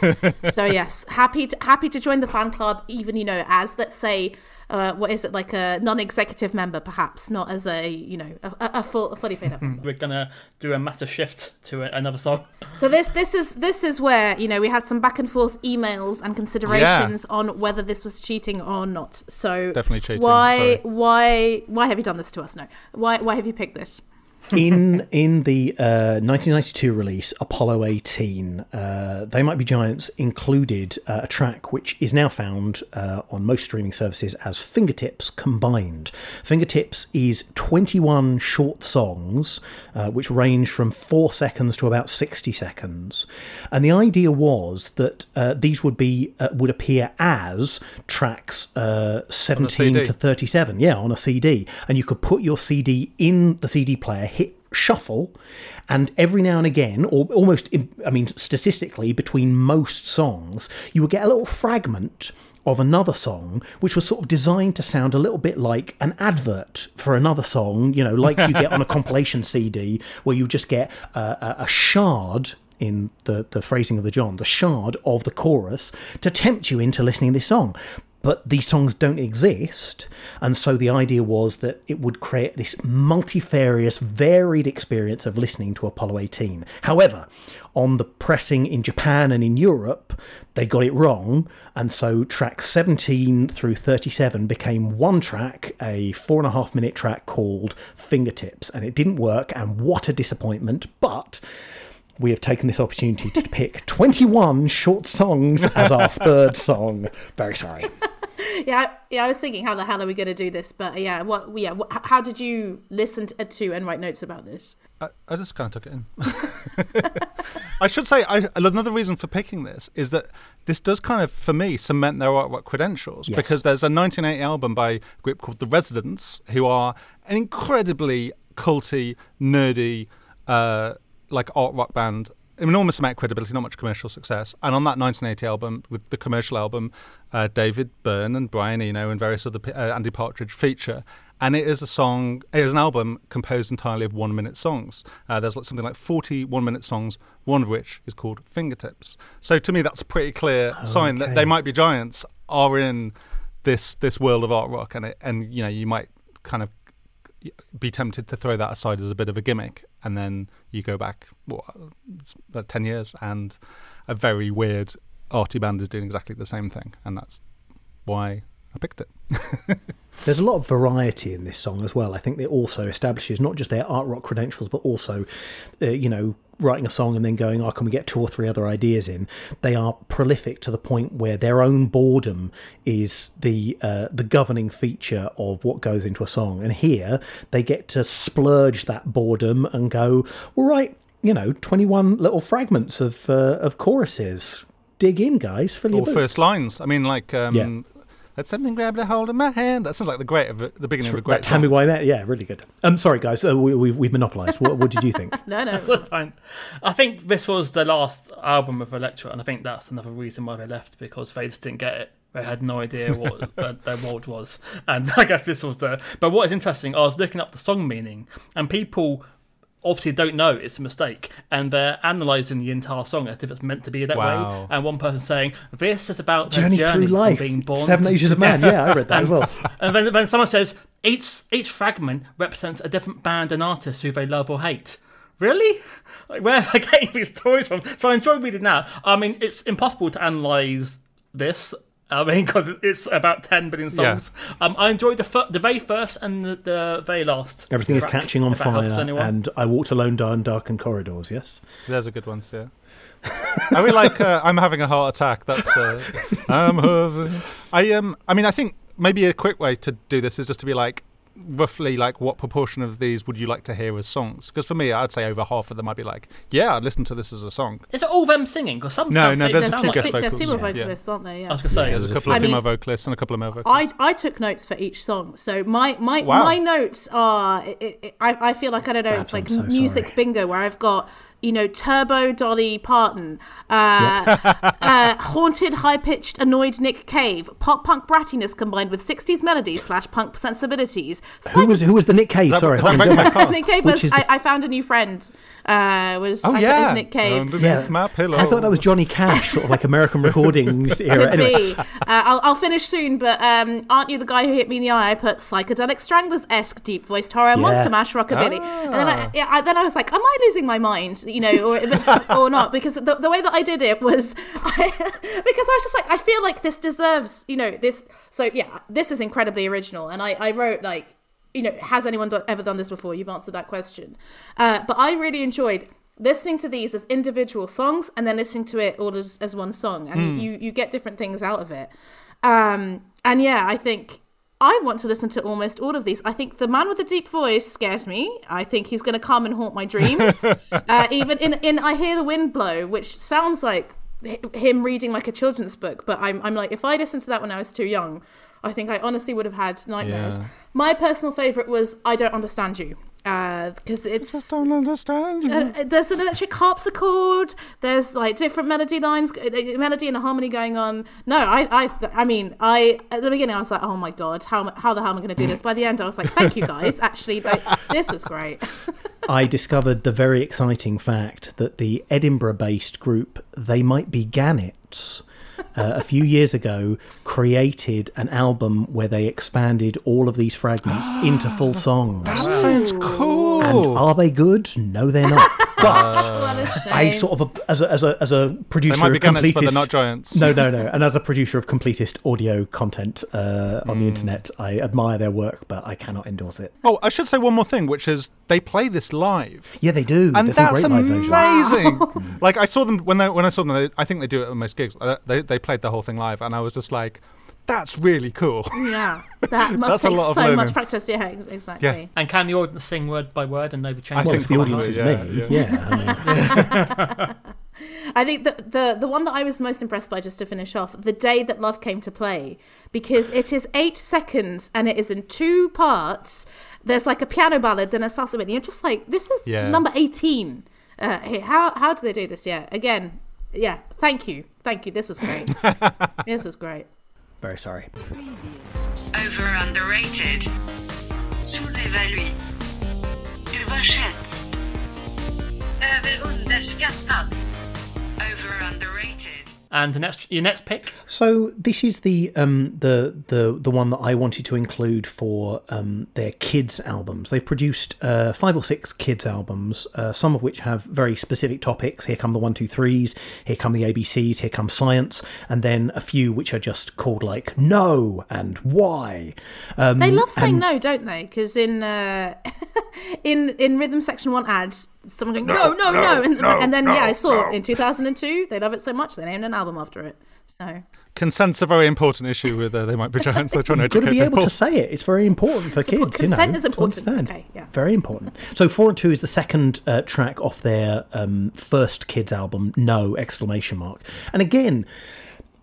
so yes, happy to happy to join the fan club. Even you know, as let's say, uh, what is it like a non-executive member, perhaps not as a you know a, a full a fully paid up. member. We're gonna do a massive shift to a, another song. So this this is this is where you know we had some back and forth emails and considerations on whether this was cheating or not. So Definitely cheating, Why sorry. why why have you done this to us? No. Why why have you picked this? In in the uh, 1992 release Apollo 18, uh, They Might Be Giants included uh, a track which is now found uh, on most streaming services as Fingertips combined. Fingertips is 21 short songs uh, which range from four seconds to about 60 seconds, and the idea was that uh, these would be uh, would appear as tracks uh, 17 to 37 yeah on a cd and you could put your cd in the cd player hit shuffle and every now and again or almost i mean statistically between most songs you would get a little fragment of another song which was sort of designed to sound a little bit like an advert for another song you know like you get on a compilation cd where you just get a, a, shard in the, the phrasing of the Johns, a shard of the chorus to tempt you into listening to this song. But these songs don't exist, and so the idea was that it would create this multifarious, varied experience of listening to Apollo 18. However, on the pressing in Japan and in Europe, they got it wrong, and so track 17 through 37 became one track, a four and a half minute track called Fingertips, and it didn't work, and what a disappointment, but we have taken this opportunity to pick 21 short songs as our third song. Very sorry. yeah, I- yeah. I was thinking, how the hell are we going to do this? But yeah, what? Yeah, what, how did you listen to, to and write notes about this? I, I just kind of took it in. I should say, I, another reason for picking this is that this does kind of, for me, cement their artwork credentials Yes. because there's a 1980 album by a group called The Residents, who are an incredibly culty, nerdy, uh, like art rock band. Enormous amount of credibility, not much commercial success. And on that 1980 album, the, the commercial album, uh, David Byrne and Brian Eno and various other uh, Andy Partridge feature. And it is a song, it is an album composed entirely of one minute songs. Uh, there's like something like 40 one minute songs, one of which is called Fingertips. So to me, that's a pretty clear sign that they might be giants are in this this world of art rock. And, it, and you know, you might kind of be tempted to throw that aside as a bit of a gimmick, and then you go back what, about ten years, and a very weird arty band is doing exactly the same thing, and that's why I picked it. There's a lot of variety in this song as well. I think it also establishes not just their art rock credentials, but also, uh, you know, writing a song and then going, oh, can we get two or three other ideas in? They are prolific to the point where their own boredom is the uh, the governing feature of what goes into a song. And here they get to splurge that boredom and go, all right, you know, 21 little fragments of uh, of choruses. Dig in, guys. Fill your Or boots. first lines. I mean, like, um, Yeah. Let something grab a hold of my hand. That sounds like the great of the beginning of a that Tammy song. Wynette, yeah, really good. I'm sorry, guys. Uh, we, we, we've monopolised. What, what did you think? No, no. Fine. I think this was the last album of Elektra, and I think that's another reason why they left because they just didn't get it. They had no idea what uh, their world was, and I guess this was the. But what is interesting, I was looking up the song meaning, and people obviously don't know it's a mistake, and they're analysing the entire song as if it's meant to be that Wow. way. And one person saying this is about Journey, journey through life. being born Seven Ages of Man. Yeah, I read that as well. And then, then someone says each each fragment represents a different band and artist who they love or hate. Really? Like, where am I getting these stories from? So I enjoy reading that. I mean, it's impossible to analyze this. I mean, because it's about ten billion songs. Um, I enjoyed the fir- the very first and the, the very last. Everything is catching on if that helps fire, and I walked alone down darkened corridors. Yes, There's a good one, yeah. I mean, like, uh, I'm having a heart attack. That's. Uh, I'm having. I um. I mean, I think maybe a quick way to do this is just to be like, roughly, like, what proportion of these would you like to hear as songs? Because for me, I'd say over half of them, I'd be like, yeah, I'd listen to this as a song. Is it all them singing? Because some No, no, they, there's they a sound few like guest it. They're vocals, female yeah. vocalists, aren't they? Yeah. I was gonna say. There's a couple I of mean- female vocalists and a couple of male vocalists. I, I took notes for each song, so my my, Wow. my notes are. It, it, I I feel like I don't know. Babs, it's like so music sorry. bingo where I've got you know Turbo Dolly Parton, uh, uh, haunted high pitched annoyed Nick Cave, pop punk brattiness combined with '60s melodies slash punk sensibilities. who was who was the Nick Cave? that- Sorry, that on, Break go My back. Car? Nick Cave was. is I, the- I found a new friend. Uh, was Oh I, yeah, was Nick Cave. Underneath Yeah. my pillow. I thought that was Johnny Cash, sort of like American recordings era. Could Anyway, be. Uh, I'll, I'll finish soon, but um, aren't you the guy who hit me in the eye? I put psychedelic stranglers esque deep voiced horror, monster mash rockabilly, and then I, yeah, I, then I was like, am I losing my mind? You know, or or not? Because the, the way that I did it was, I, because I was just like, I feel like this deserves, you know, this. So yeah, this is incredibly original, and I, I wrote like. You know, has anyone do- ever done this before? You've answered that question. Uh, but I really enjoyed listening to these as individual songs and then listening to it all as, as one song and you you get different things out of it um and yeah i think i want to listen to almost all of these. I think the man with the deep voice scares me. I think he's going to come and haunt my dreams. Uh, even in in i hear the wind blow which sounds like him reading like a children's book but i'm, I'm like if i listened to that when i was too young i think i honestly would have had nightmares. Yeah. my personal favorite was i don't understand you because it's I don't understand you. uh, there's an electric harpsichord. There's like different melody lines, uh, melody and a harmony going on. No, I, I, I mean, I at the beginning I was like, oh my god, how, how the hell am I going to do this? By the end, I was like, thank you guys. Actually, like, this was great. I discovered the very exciting fact that the Edinburgh-based group They Might Be Gannets uh, a few years ago created an album where they expanded all of these fragments into full songs. That sounds cool. And are they good? No, they're not. But what a shame. I sort of, as a as a as a producer, they might be of gunnets, but they're completist- not giants. No, no, no. And as a producer of completist audio content uh, on Hmm. the internet, I admire their work, but I cannot endorse it. Oh, I should say one more thing, which is they play this live. Yeah, they do. and There's some that's great live versions. amazing. like I saw them when they when I saw them. They, I think they do it at most gigs. Uh, they they played the whole thing live, and I was just like, That's really cool. Yeah, that must That's a take lot of so learning. much practice. Yeah, ex- exactly. And can the audience sing word by word and know the changes? I Well, think if the audience is yeah, me, yeah. I mean, I think the, the the one that I was most impressed by, just to finish off, the day that love came to play, because it is eight seconds and it is in two parts. There's like a piano ballad, then a salsa bit. You're just like, this is Yeah. number eighteen. Uh, hey, how how do they do this? Yeah, again, yeah. Thank you, thank you. This was great. this was great. Very sorry. Over underrated. Sous-évalué. Over underrated. And the next, your next pick. So this is the um, the the the one that I wanted to include for um, their kids albums. They've produced uh, five or six kids albums, uh, some of which have very specific topics. Here come the one two threes. Here come the ABCs. Here come science, and then a few which are just called like no and why. Um, They love saying and- no, don't they? Because in uh, in in rhythm section one ads, someone going no, no, no, and, and then yeah, I saw in 2002 they love it so much they named an album after it. So Consent's a very important issue with uh, They Might Be Giants. They're trying to You've got to educate be able people. to say it. It's very important for Support- kids. You know, consent is important. understand. Okay, yeah. very important. So four of two is the second uh, track off their um, first kids album. No exclamation mark. And again.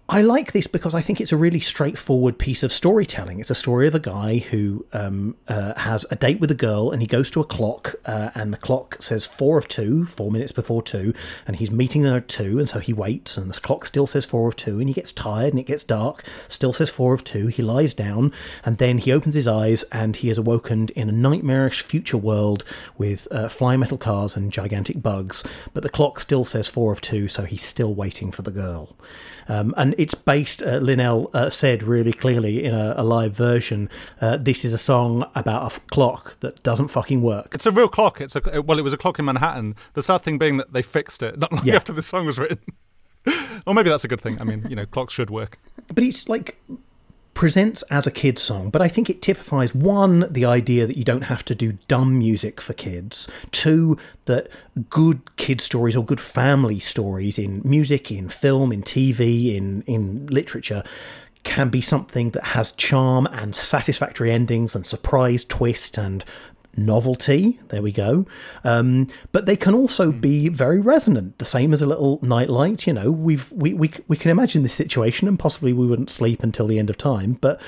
I like this because I think it's a really straightforward piece of storytelling. It's a story of a guy who um, uh, has a date with a girl and he goes to a clock uh, and the clock says four of two, four minutes before two, and he's meeting her at two, and so he waits and the clock still says four of two and he gets tired and it gets dark, still says four of two. He lies down and then he opens his eyes and he is awoken in a nightmarish future world with uh, flying metal cars and gigantic bugs, but the clock still says four of two, so he's still waiting for the girl. Um, and it's based, uh, Linnell uh, said really clearly in a, a live version, uh, this is a song about a f- clock that doesn't fucking work. It's a real clock. It's a well, it was a clock in Manhattan. The sad thing being that they fixed it not long Yeah. after the song was written. or maybe that's a good thing. I mean, you know, clocks should work. But it's like presents as a kid's song, but I think it typifies one, the idea that you don't have to do dumb music for kids, two, that good kid stories or good family stories in music, in film, in TV, in, in literature can be something that has charm and satisfactory endings and surprise twist and novelty. There we go. Um, but they can also be very resonant, the same as a little nightlight. You know, we've we we we can imagine this situation, and possibly we wouldn't sleep until the end of time. But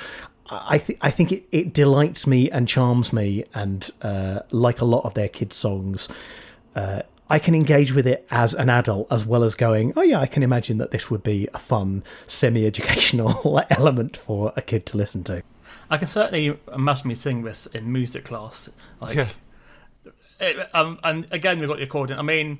I think I think it, it delights me and charms me, and uh, like a lot of their kids' songs. Uh, I can engage with it as an adult as well as going, oh, yeah, I can imagine that this would be a fun, semi educational element for a kid to listen to. I can certainly imagine me sing this in music class. Like, Yeah. it, um, and again, we've got the accordion. I mean,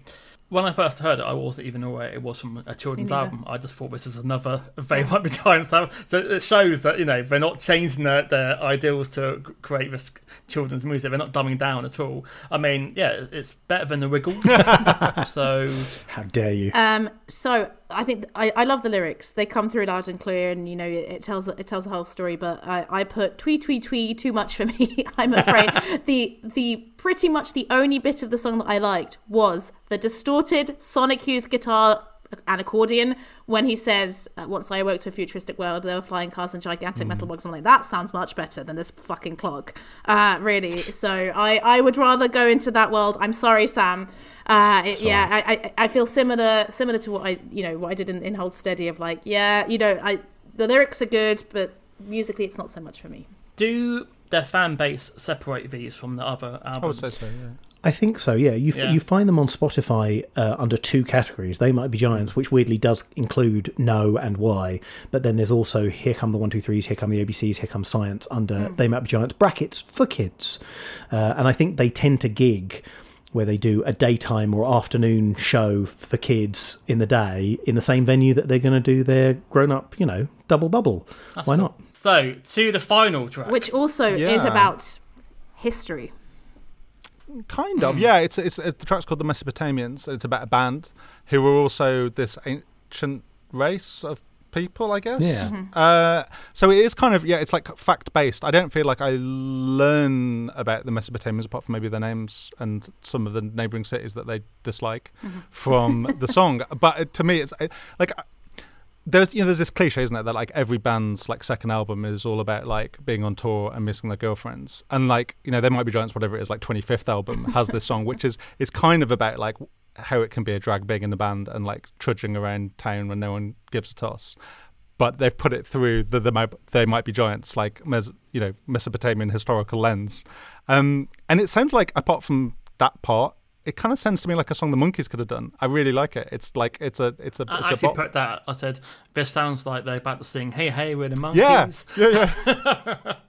when I first heard it, I wasn't even aware it was from a children's neither. album. I just thought this was another They Might Be Giants album. So it shows that, you know, they're not changing their, their ideals to create this children's music. They're not dumbing down at all. I mean, yeah, it's better than the Wiggles. so, How dare you? Um, so I think I, I love the lyrics. They come through loud and clear, and you know it, it tells it tells the whole story. But I, I put twee twee twee too much for me. I'm afraid the the pretty much the only bit of the song that I liked was the distorted Sonic Youth guitar and accordion when he says, uh, "Once I awoke to a futuristic world, there were flying cars and gigantic metal bugs." I'm like, that sounds much better than this fucking clock, uh, really. So I I would rather go into that world. I'm sorry, Sam. Uh, it, yeah, I, I I feel similar similar to what I you know what I did in, in Hold Steady of like, yeah, you know, I the lyrics are good, but musically it's not so much for me. do their fan base separate these from the other albums? I would say so. Yeah. I think so. Yeah, you f- Yeah. you find them on Spotify uh, under two categories. They might be giants, which weirdly does include no and why. But then there's also here come the one two threes, here come the ABCs, here come science under they might be giants brackets for kids. Uh, and I think they tend to gig where they do a daytime or afternoon show for kids in the day in the same venue that they're going to do their grown up, you know, double bubble. Why not? So, to the final track. Which also is about history. Kind of, hmm. yeah. It's it's it, the track's called the Mesopotamians. It's about a band who were also this ancient race of people, I guess. Yeah. Mm-hmm. Uh, so it is kind of yeah. It's like fact based. I don't feel like I learn about the Mesopotamians apart from maybe their names and some of the neighboring cities that they dislike mm-hmm. from the song. But uh, to me, it's it, like. There's you know there's this cliche, isn't it, that like every band's like second album is all about like being on tour and missing their girlfriends, and like you know there might be giants, whatever it is, like 25th album has this song, which is is kind of about like how it can be a drag big in the band and like trudging around town when no one gives a toss. But they've put it through the, the they might be giants, like you know Mesopotamian historical lens, um, and it sounds like apart from that part, it kind of sounds to me like a song the Monkees could have done. I really like it. It's like it's a it's a I it's a actually bop. put that. I said this sounds like they're about to sing "Hey Hey We're the Monkees." yeah, yeah.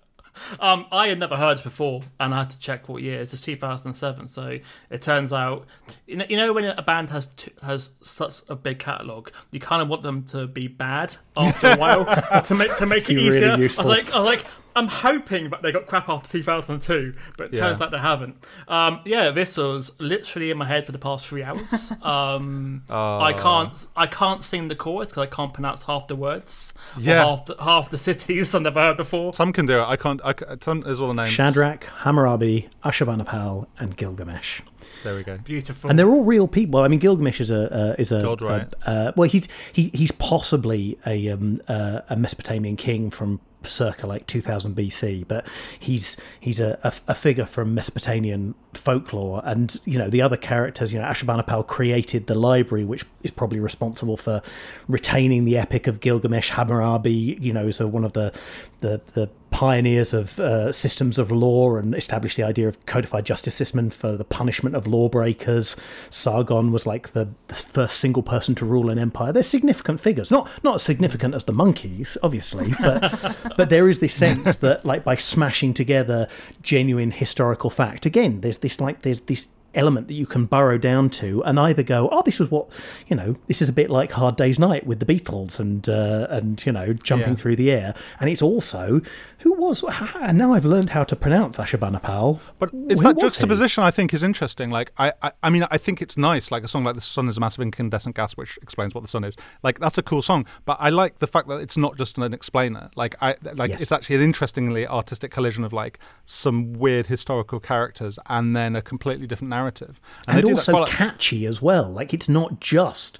Um, I had never heard before, and I had to check what year. It's 2007, so it turns out, you know, you know when a band has t- has such a big catalog, you kind of want them to be bad after a while to make to make it Be really easier. I was like, I was like, I'm hoping that they got crap after 2002, but it turns out they haven't. Um, yeah, this was literally in my head for the past three hours. Um, I can't I can't sing the chorus because I can't pronounce half the words. Yeah. half the, half the cities I've never heard before. Some can do it. I can't. I, ca- some is all the names. Shadrach, Hammurabi, Ashurbanipal, and Gilgamesh. There we go. Beautiful. and they're all real people. I mean, Gilgamesh is a uh, is a, God, right. a- uh, well, he's he he's possibly a um, uh, a Mesopotamian king from circa like 2000 BC, but he's he's a, a, a figure from Mesopotamian folklore, and you know the other characters. You know, Ashurbanipal created the library, which is probably responsible for retaining the epic of Gilgamesh. Hammurabi, you know, is a, one of the the the pioneers of uh, systems of law and established the idea of codified justice system for the punishment of lawbreakers. Sargon was like the, the first single person to rule an empire. They're significant figures, not not as significant as the Monkees, obviously, but but there is this sense that like by smashing together genuine historical fact, again, there's this like there's this element that you can burrow down to and either go, oh, this was what you know, this is a bit like Hard Day's Night with the Beatles and uh, and you know jumping Yeah. through the air, and it's also who was and now I've learned how to pronounce Ashurbanipal. But it's Who that was he? juxtaposition I think is interesting. Like I, I, I mean, I think it's nice. Like a song like "The Sun is a Massive Incandescent Gas," which explains what the sun is. Like that's a cool song. But I like the fact that it's not just an explainer. Like I, like Yes. it's actually an interestingly artistic collision of like some weird historical characters and then a completely different narrative. and that also quite- catchy as well. Like it's not just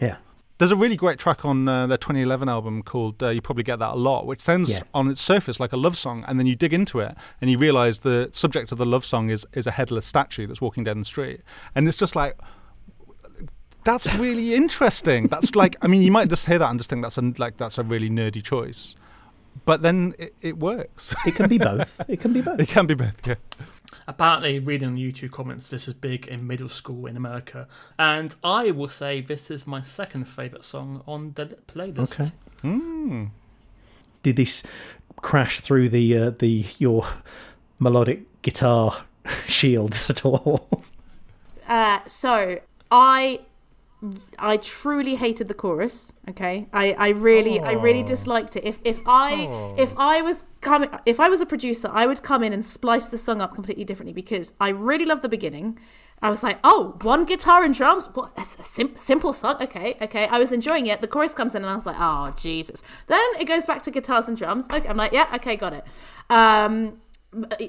yeah. There's a really great track on uh, their 2011 album called uh, "You Probably Get That a Lot," which sounds Yeah. on its surface like a love song, and then you dig into it and you realise the subject of the love song is is a headless statue that's walking down the street, and it's just like. That's really interesting. That's like, I mean, you might just hear that and just think that's a like that's a really nerdy choice, but then it, it works. It can be both. It can be both. it can be both. Yeah. Apparently, reading on YouTube comments, this is big in middle school in America, and I will say this is my second favorite song on the playlist. Okay. Hmm. Did this crash through the uh, the your melodic guitar shields at all? Uh, so I I truly hated the chorus. Okay, I, I really I really disliked it. If if I if I was coming if I was a producer, I would come in and splice the song up completely differently because I really love the beginning. I was like, oh, one guitar and drums. What? That's a sim- simple song. Okay, okay. I was enjoying it. The chorus comes in, and I was like, oh, Jesus. Then it goes back to guitars and drums. Okay, I'm like, yeah, okay, got it. Um,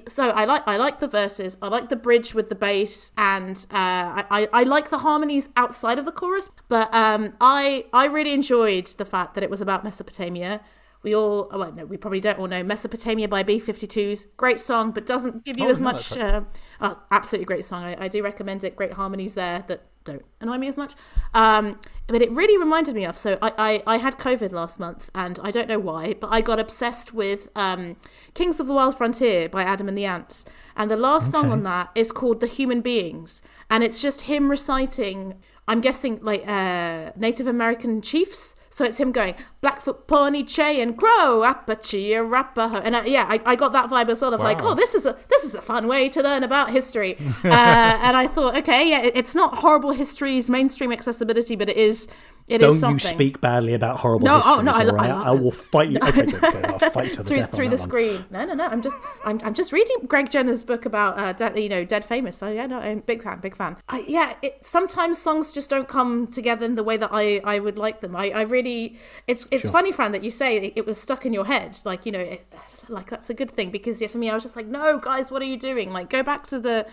so I like I like the verses. I like the bridge with the bass, and uh, I, I like the harmonies outside of the chorus. But um, I I really enjoyed the fact that it was about Mesopotamia. We all oh, well, no, we probably don't all know Mesopotamia by B52s. Great song, but doesn't give you Oh, as no, much. Uh, oh, absolutely great song. I, I do recommend it. Great harmonies there that don't annoy me as much. Um, but it really reminded me of. So I, I, I had COVID last month, and I don't know why, but I got obsessed with um, Kings of the Wild Frontier by Adam and the Ants. And the last song on that is called The Human Beings. And it's just him reciting, I'm guessing, like uh, Native American chiefs. So it's him going Blackfoot, Pawnee, Che, and Crow, Apache, Arapaho, and uh, yeah, I, I got that vibe as sort of like, oh, this is a this is a fun way to learn about history. uh, and I thought, okay, yeah, it- it's not horrible history's mainstream accessibility, but it is it Don't you speak badly about horrible No, oh, no, I all lo- right? I love I, will fight you. Okay, good, good. I'll fight to the through death on through the one. screen. No, no, no. I'm just I'm, I'm just reading Greg Jenner's book about uh, dead, you know Dead Famous. So yeah, no, I'm big fan, big fan. I, yeah, it, sometimes songs just don't come together in the way that I I would like them. I, I really it's it's funny, Fran, that you say it, it was stuck in your head. Like you know, it, like that's a good thing because yeah, for me, I was just like, no, guys, what are you doing? Like go back to the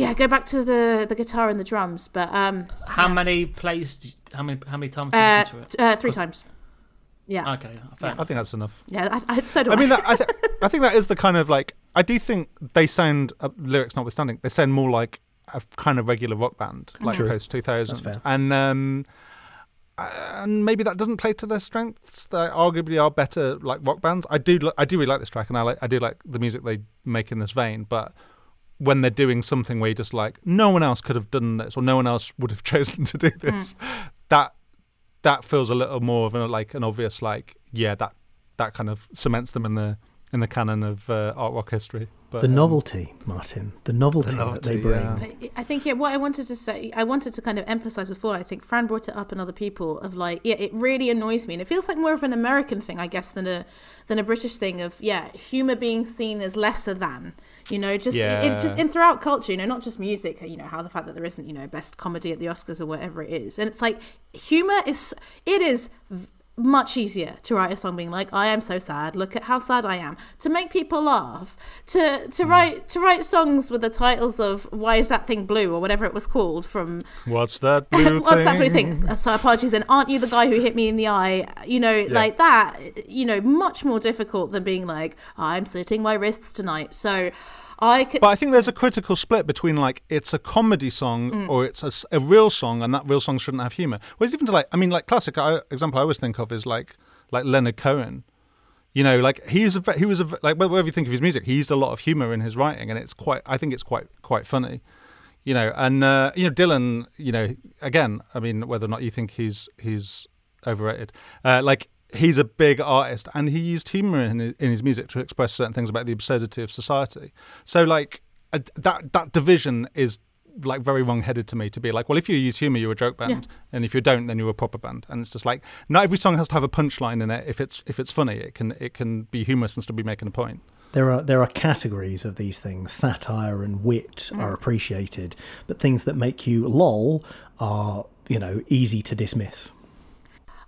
yeah, go back to the the guitar and the drums. But um, How many plays? do you- How many? How many times did you uh, listen to it? uh, three times. Yeah, Okay, fair I think that's enough. yeah. I, I, so do I. I mean, that, I, th- I think that is the kind of like I do think they sound uh, lyrics notwithstanding, they sound more like a kind of regular rock band, like True. post two thousand, That's fair. and um, and maybe that doesn't play to their strengths. They arguably are better like rock bands. I do, I do really like this track, and I like, I do like the music they make in this vein, but. When they're doing something where you're just like, no one else could have done this, or no one else would have chosen to do this, that that feels a little more of a, like an obvious like yeah that that kind of cements them in the in the canon of uh, art rock history. But The um, novelty, Martin, the novelty, that they bring. yeah. I I think yeah. What I wanted to say, I wanted to kind of emphasize before. I think Fran brought it up, and other people of like, yeah, it really annoys me, and it feels like more of an American thing, I guess, than a than a British thing of yeah, humor being seen as lesser than. You know, just it, it just Yeah. in throughout culture. You know, not just music. You know, how the fact that there isn't you know best comedy at the Oscars or whatever it is, and it's like humor is it is. Much easier to write a song being like i am so sad look at how sad i am. To make people laugh to to Hmm. write to write songs with the titles of why is that thing blue? or whatever it was called from what's that blue what's thing? that blue thing? Uh, so apologies and aren't you the guy who hit me in the eye? You know like that you know much more difficult than being like i'm slitting my wrists tonight. So i could But I think there's a critical split between like it's a comedy song Mm. or it's a real song, and that real song shouldn't have humor. Whereas even to like, I mean, like classic I, example I always think of is like like Leonard Cohen. You know, like he's a, he was a, like whatever you think of his music, he used a lot of humor in his writing, and it's quite. I think it's quite quite funny. You know, and uh, you know Dylan. You know, again, I mean, whether or not you think he's he's overrated, uh, like he's a big artist, and he used humor in his, in his music to express certain things about the absurdity of society. So, like uh, that that division is like very wrong-headed to me to be like, well, if you use humor, you're a joke band, and if you don't, then you're a proper band. And it's just like not every song has to have a punchline in it. If it's if it's funny, it can it can be humorous and still be making a point. There are there are categories of these things. Satire and wit are appreciated, but things that make you lol are you know easy to dismiss.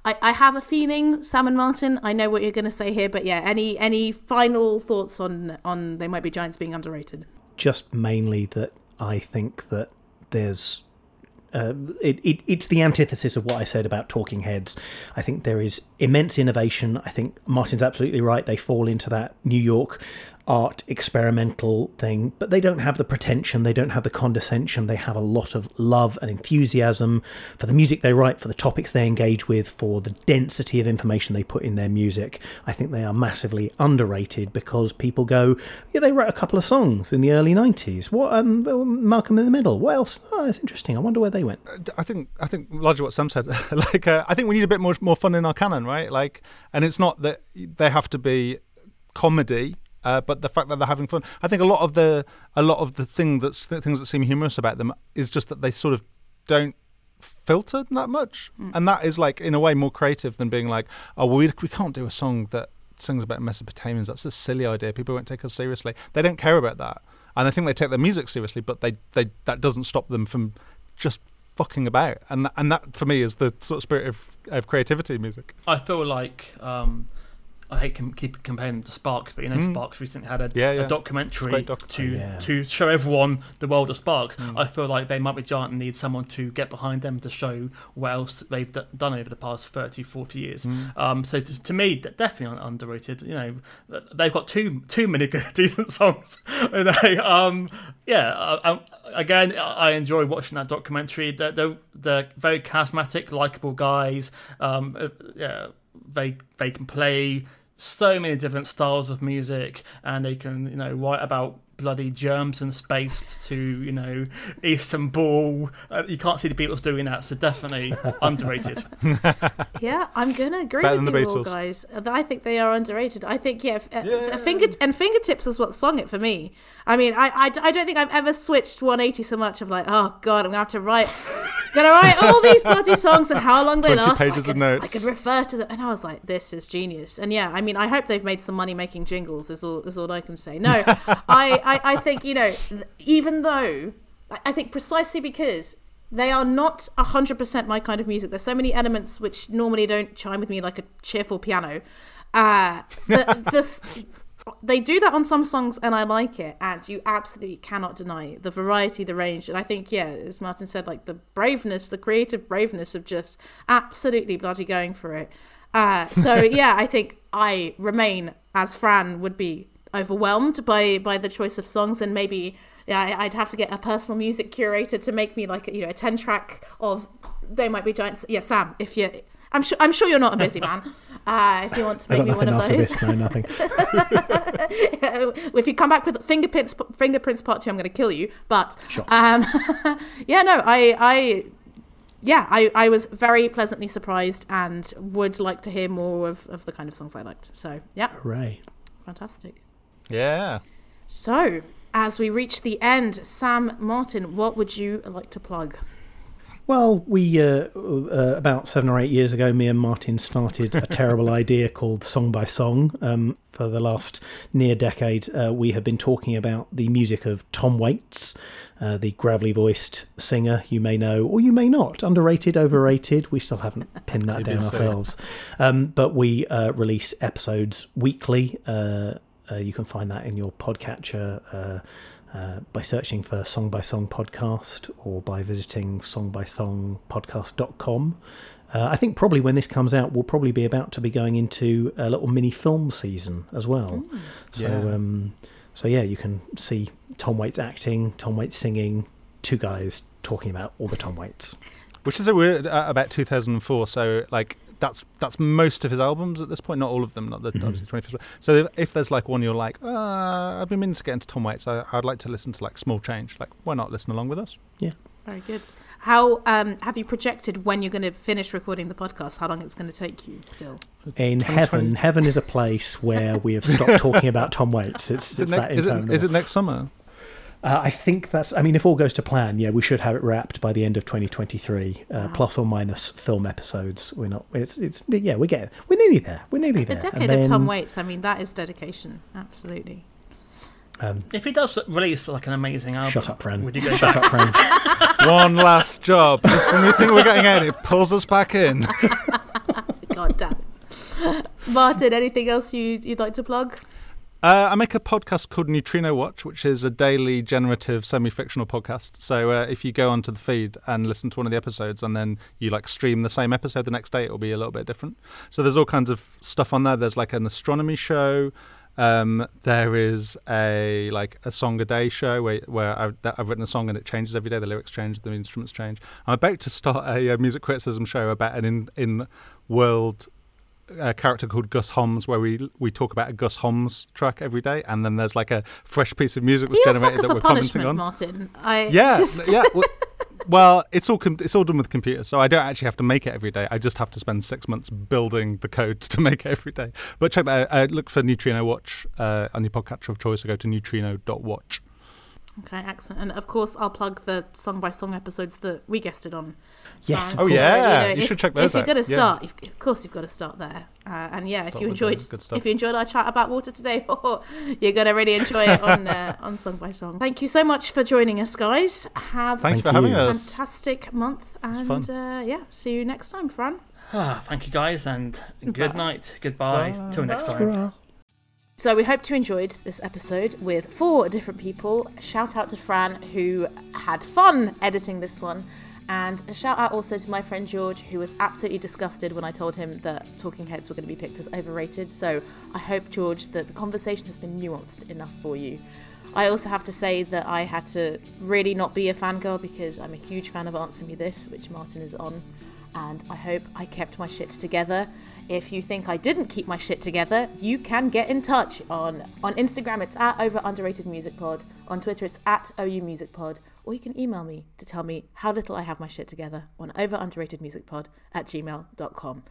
I, I have a feeling, Sam and Martin. I know what you're going to say here, but yeah, any any final thoughts on on they might be giants being underrated? Just mainly that I think that there's uh, it, it, it's the antithesis of what I said about Talking Heads. I think there is immense innovation. I think Martin's absolutely right. They fall into that New York art experimental thing, but they don't have the pretension, they don't have the condescension. They have a lot of love and enthusiasm for the music they write, for the topics they engage with, for the density of information they put in their music. I think they are massively underrated because people go, yeah, they wrote a couple of songs in the early 90s. What, um, Malcolm in the Middle? What else? Oh, it's interesting. I wonder where they went. I think I think largely what Sam said. like uh, I think we need a bit more more fun in our canon, right? Like, and it's not that they have to be comedy, uh, but the fact that they're having fun. I think a lot of the a lot of the thing that's the things that seem humorous about them is just that they sort of don't filter that much, and that is like in a way more creative than being like, oh, well, we we can't do a song that sings about Mesopotamians. That's a silly idea. People won't take us seriously. They don't care about that, and I think they take their music seriously, but they they that doesn't stop them from just fucking about, and and that for me is the sort of spirit of, of creativity in music. I feel like um, I hate com- keep comparing them to Sparks, but you know Sparks recently had a, Mm. Yeah, yeah. a documentary Great doc. to yeah. to show everyone the world of Sparks. Mm. I feel like they might be giant and need someone to get behind them to show what else they've d- done over the past 30, 40 years. Mm. Um, so to, to me, definitely underrated. You know, they've got too too many good decent songs. You know, um, yeah. Uh, um, again, I enjoy watching that documentary. They're, they're, they're very charismatic, likable guys. Um, uh, yeah, they they can play so many different styles of music, and they can you know write about bloody germs and space to you know Istanbul. Uh, you can't see the Beatles doing that, so definitely underrated. Yeah, I'm gonna agree Better with you the all, guys. I think they are underrated. I think yeah, f- uh, finger and fingertips was what sung it for me. I mean, I, I, I don't think I've ever switched 180 so much of like, oh god, I'm gonna have to write, gonna write all these bloody songs and how long they 20 last. so pages I of can, I could refer to them, and I was like, this is genius. And yeah, I mean, I hope they've made some money making jingles. Is all is all I can say. No, I, I, I think you know, even though I- think precisely because they are not 100% my kind of music. There's so many elements which normally don't chime with me like a cheerful piano. Uh, the, this, they do that on some songs and I like it. And you absolutely cannot deny the variety, the range. And I think, yeah, as Martin said, like the braveness, the creative braveness of just absolutely bloody going for it. Uh, so yeah, I think I remain as Fran would be overwhelmed by by the choice of songs and maybe yeah I'd have to get a personal music curator to make me like you know a 10 track of they might be giants yeah Sam if you I'm sure I'm sure you're not a busy man uh, if you want to I make me one of those this. No, nothing. if you come back with fingerprints fingerprints part two I'm going to kill you but Sure. um yeah no I I yeah, I, I was very pleasantly surprised and would like to hear more of, of the kind of songs I liked. So, yeah, Hooray. fantastic. Yeah. So, as we reach the end, Sam Martin, what would you like to plug? Well, we uh, uh, about seven or eight years ago, me and Martin started a terrible idea called Song by Song. Um, for the last near decade, uh, we have been talking about the music of Tom Waits, uh, the gravelly voiced singer you may know or you may not. Underrated, overrated. We still haven't pinned that down ourselves. Um, but we uh, release episodes weekly. Uh, uh, you can find that in your podcatcher. Uh, by searching for Song by Song Podcast or by visiting songbysongpodcast.com. Uh, I think probably when this comes out, we'll probably be about to be going into a little mini film season as well. So, Yeah. um, so yeah, you can see Tom Waits acting, Tom Waits singing, two guys talking about all the Tom Waits. Which is a weird uh, about 2004. So like that's that's most of his albums at this point. Not all of them. Not the Mm-hmm. obviously 25th. So if, if there's like one you're like, uh, I've been meaning to get into Tom Waits. I, I'd like to listen to like Small Change. Like why not listen along with us? Yeah, very good. How um, have you projected when you're going to finish recording the podcast? How long it's going to take you still? In heaven, heaven is a place where we have stopped talking about Tom Waits. It's, Is it's that ne- is, it, interminable. is it next summer? Uh, I think that's. I mean, if all goes to plan, yeah, we should have it wrapped by the end of 2023, uh, plus or minus film episodes. We're not. It's. It's. Yeah, we're getting. We're nearly there. We're nearly A there. decade And of Tom Waits. I mean, that is dedication. Absolutely. Um, If he does release like an amazing album, shut up, friend. Would you go Shut up, friend. One last job. Just when we think we're getting out, it pulls us back in. God damn it. Martin, anything else you, you'd like to plug? Uh, I make a podcast called Neutrino Watch, which is a daily generative semi-fictional podcast. So uh, if you go onto the feed and listen to one of the episodes, and then you like stream the same episode the next day, it'll be a little bit different. So there's all kinds of stuff on there. There's like an astronomy show. Um, there is a like a song a day show where where I've, I've written a song and it changes every day. The lyrics change, the instruments change. I'm about to start a, uh music criticism show about an in in world a character called Gus Homs, where we we talk about a Gus Homs track every day, and then there's like a fresh piece of music that's generated that we're commenting on. Martin. I Yeah, just yeah. Well, it's all com- it's all done with computers, so I don't actually have to make it every day. I just have to spend six months building the code to make it every day. But check that. out. Uh, look for Neutrino Watch uh, on your podcatcher of choice, or go to neutrino.watch. Okay, excellent. And of course, I'll plug the song by song episodes that we guested on. Yes, of Oh, yeah. you if- should check those If you're going to Yeah. start, if, of course you've got to start there. Uh, and yeah, if you enjoyed, good stuff. if you enjoyed our chat about water today, you're going to really enjoy it on uh, on song by song. Thank you so much for joining us, guys. Have Thank you for having a us. fantastic month, and fun. uh, yeah, see you next time, Fran. Ah, thank you guys, and good Bye. night, goodbye, Bye. till next time. So we hope you enjoyed this episode with four different people. Shout out to Fran who had fun editing this one. And a shout out also to my friend George, who was absolutely disgusted when I told him that Talking Heads were going to be picked as overrated. So I hope, George, that the conversation has been nuanced enough for you. I also have to say that I had to really not be a fangirl because I'm a huge fan of Answer Me This, which Martin is on. And I hope I kept my shit together. If you think I didn't keep my shit together, you can get in touch on on Instagram. It's at over underrated music pod. On Twitter, it's at ou music pod. Or you can email me to tell me how little I have my shit together on over underrated music pod at gmail.com.